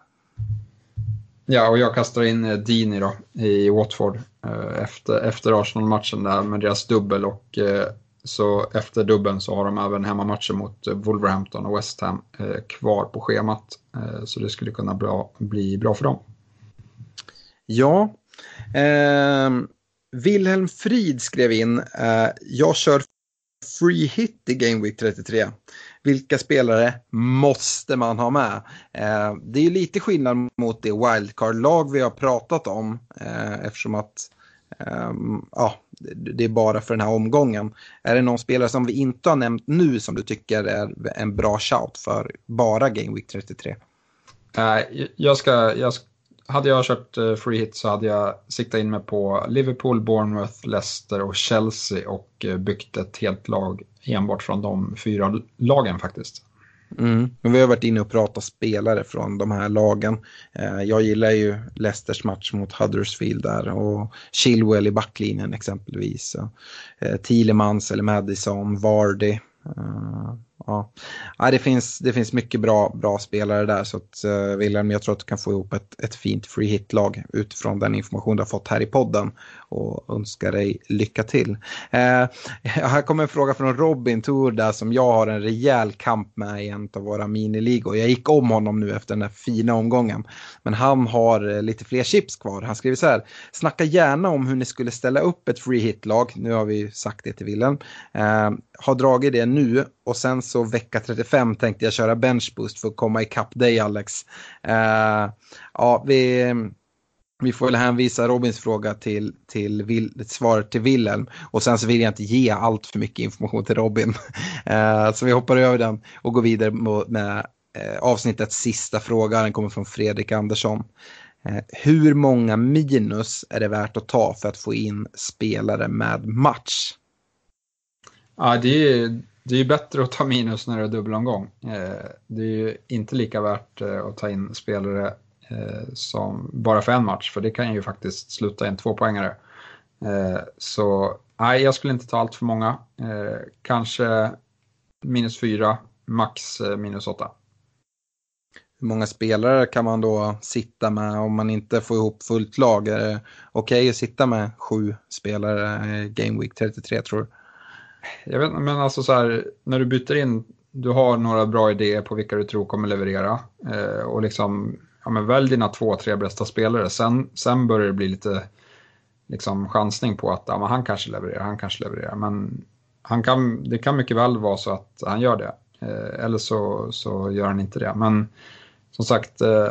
Ja, och jag kastar in eh, Dini då i Watford eh, efter, efter Arsenal-matchen där med deras dubbel och eh, så efter dubbeln så har de även hemmamatcher mot Wolverhampton och West Ham kvar på schemat. Så det skulle kunna bra, bli bra för dem. Ja, eh, Wilhelm Frid skrev in, eh, jag kör free hit i Game Week 33. Vilka spelare måste man ha med? Eh, det är lite skillnad mot det wildcard-lag vi har pratat om eh, eftersom att Um, ja, det är bara för den här omgången. Är det någon spelare som vi inte har nämnt nu som du tycker är en bra shout för bara Game Week 33? Uh, eh, jag ska, jag, hade jag kört uh, free hit så hade jag siktat in mig på Liverpool, Bournemouth, Leicester och Chelsea och uh, byggt ett helt lag enbart från de fyra lagen faktiskt. Mm. Vi har varit inne och pratat spelare från de här lagen. Eh, jag gillar ju Leicesters match mot Huddersfield där och Chilwell i backlinjen exempelvis. Eh, Thielemans eller Madison, Vardy. Eh, Ja. ja, det, finns, det finns mycket bra, bra spelare där så att eh, uh, William, jag tror att du kan få ihop ett, ett fint free hit-lag utifrån den information du har fått här i podden och önskar dig lycka till. Uh, här kommer en fråga från Robin Tour där som jag har en rejäl kamp med i en av våra miniligor. Jag gick om honom nu efter den här fina omgången. Men han har uh, lite fler chips kvar. Han skriver så här, snacka gärna om hur ni skulle ställa upp ett free hit-lag. Nu har vi sagt det till Wilhelm. har dragit det nu och sen så vecka 35 tänkte jag köra benchboost för att komma ikapp dig Alex. Uh, ja, vi, vi får väl hänvisa Robins fråga till, till svaret till Wilhelm. Och sen så vill jag inte ge allt för mycket information till Robin. Uh, så vi hoppar över den och går vidare med, med eh, uh, avsnittets sista fråga. Den kommer från Fredrik Andersson. Hur många minus är det värt att ta för att få in spelare med match? Ja, det är, det är ju bättre att ta minus när det är dubbelomgång. Eh, det är ju inte lika värt eh, att ta in spelare eh, som bara för en match, för det kan ju faktiskt sluta i en tvåpoängare. Så nej, jag skulle inte ta allt för många. Kanske minus fyra, max minus åtta. Hur många spelare kan man då sitta med om man inte får ihop fullt lag? Är det okej okay att sitta med sju spelare i Game Week 33 tror du? Jag vet men alltså så här, när du byter in, du har några bra idéer på vilka du tror kommer leverera. Eh, och liksom, ja men välj dina två, tre bästa spelare. Sen, sen börjar det bli lite liksom chansning på att ja, men han kanske levererar, han kanske levererar. Men han kan, det kan mycket väl vara så att han gör det. Eh, eller så, så gör han inte det. Men som sagt, eh,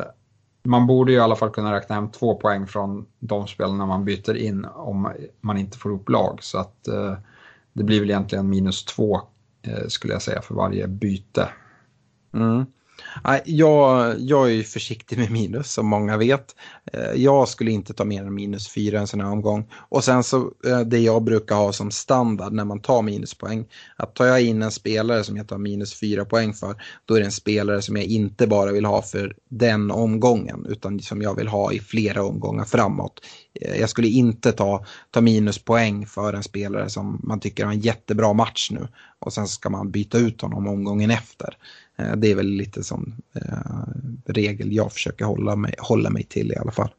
man borde ju i alla fall kunna räkna hem två poäng från de spelarna man byter in om man inte får upp lag. Så att eh, det blir väl egentligen minus två eh, skulle jag säga för varje byte. Mm. Jag, jag är försiktig med minus som många vet. Eh, jag skulle inte ta mer än minus fyra en sån här omgång. Och sen så eh, det jag brukar ha som standard när man tar minuspoäng. Att tar jag in en spelare som jag tar minus fyra poäng för. Då är det en spelare som jag inte bara vill ha för den omgången. Utan som jag vill ha i flera omgångar framåt. Eh, jag skulle inte ta, ta minuspoäng för en spelare som man tycker har en jättebra match nu. Och sen ska man byta ut honom omgången efter. Eh, det är väl lite som eh, regel jag försöker hålla mig, hålla mig till i alla fall.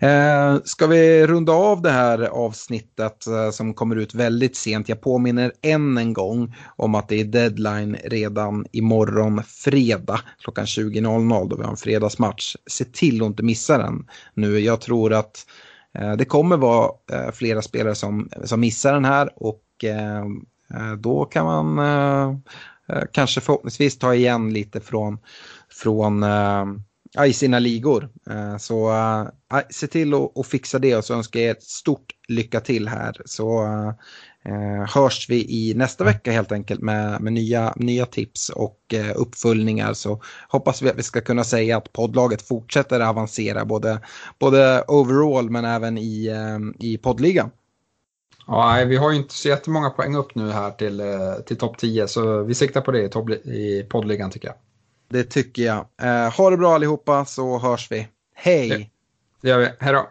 Eh, ska vi runda av det här avsnittet eh, som kommer ut väldigt sent? Jag påminner än en gång om att det är deadline redan imorgon fredag klockan 20.00 då vi har en fredagsmatch. Se till att inte missa den nu. Jag tror att eh, det kommer vara eh, flera spelare som, som missar den här och då kan man kanske förhoppningsvis ta igen lite från, från äh, i sina ligor. Äh, så äh, se till att fixa det och så önskar jag ett stort lycka till här. Så äh, hörs vi i nästa vecka helt enkelt med, med nya, nya tips och uppföljningar. Så hoppas vi att vi ska kunna säga att poddlaget fortsätter avancera både, både overall men även i, i poddligan. Ja, vi har ju inte så jättemånga poäng upp nu här till, eh, till topp 10 så vi siktar på det i, i poddligan tycker jag. Det tycker jag. Eh, ha det bra allihopa så hörs vi. Hej! Det, det gör vi. Hej då!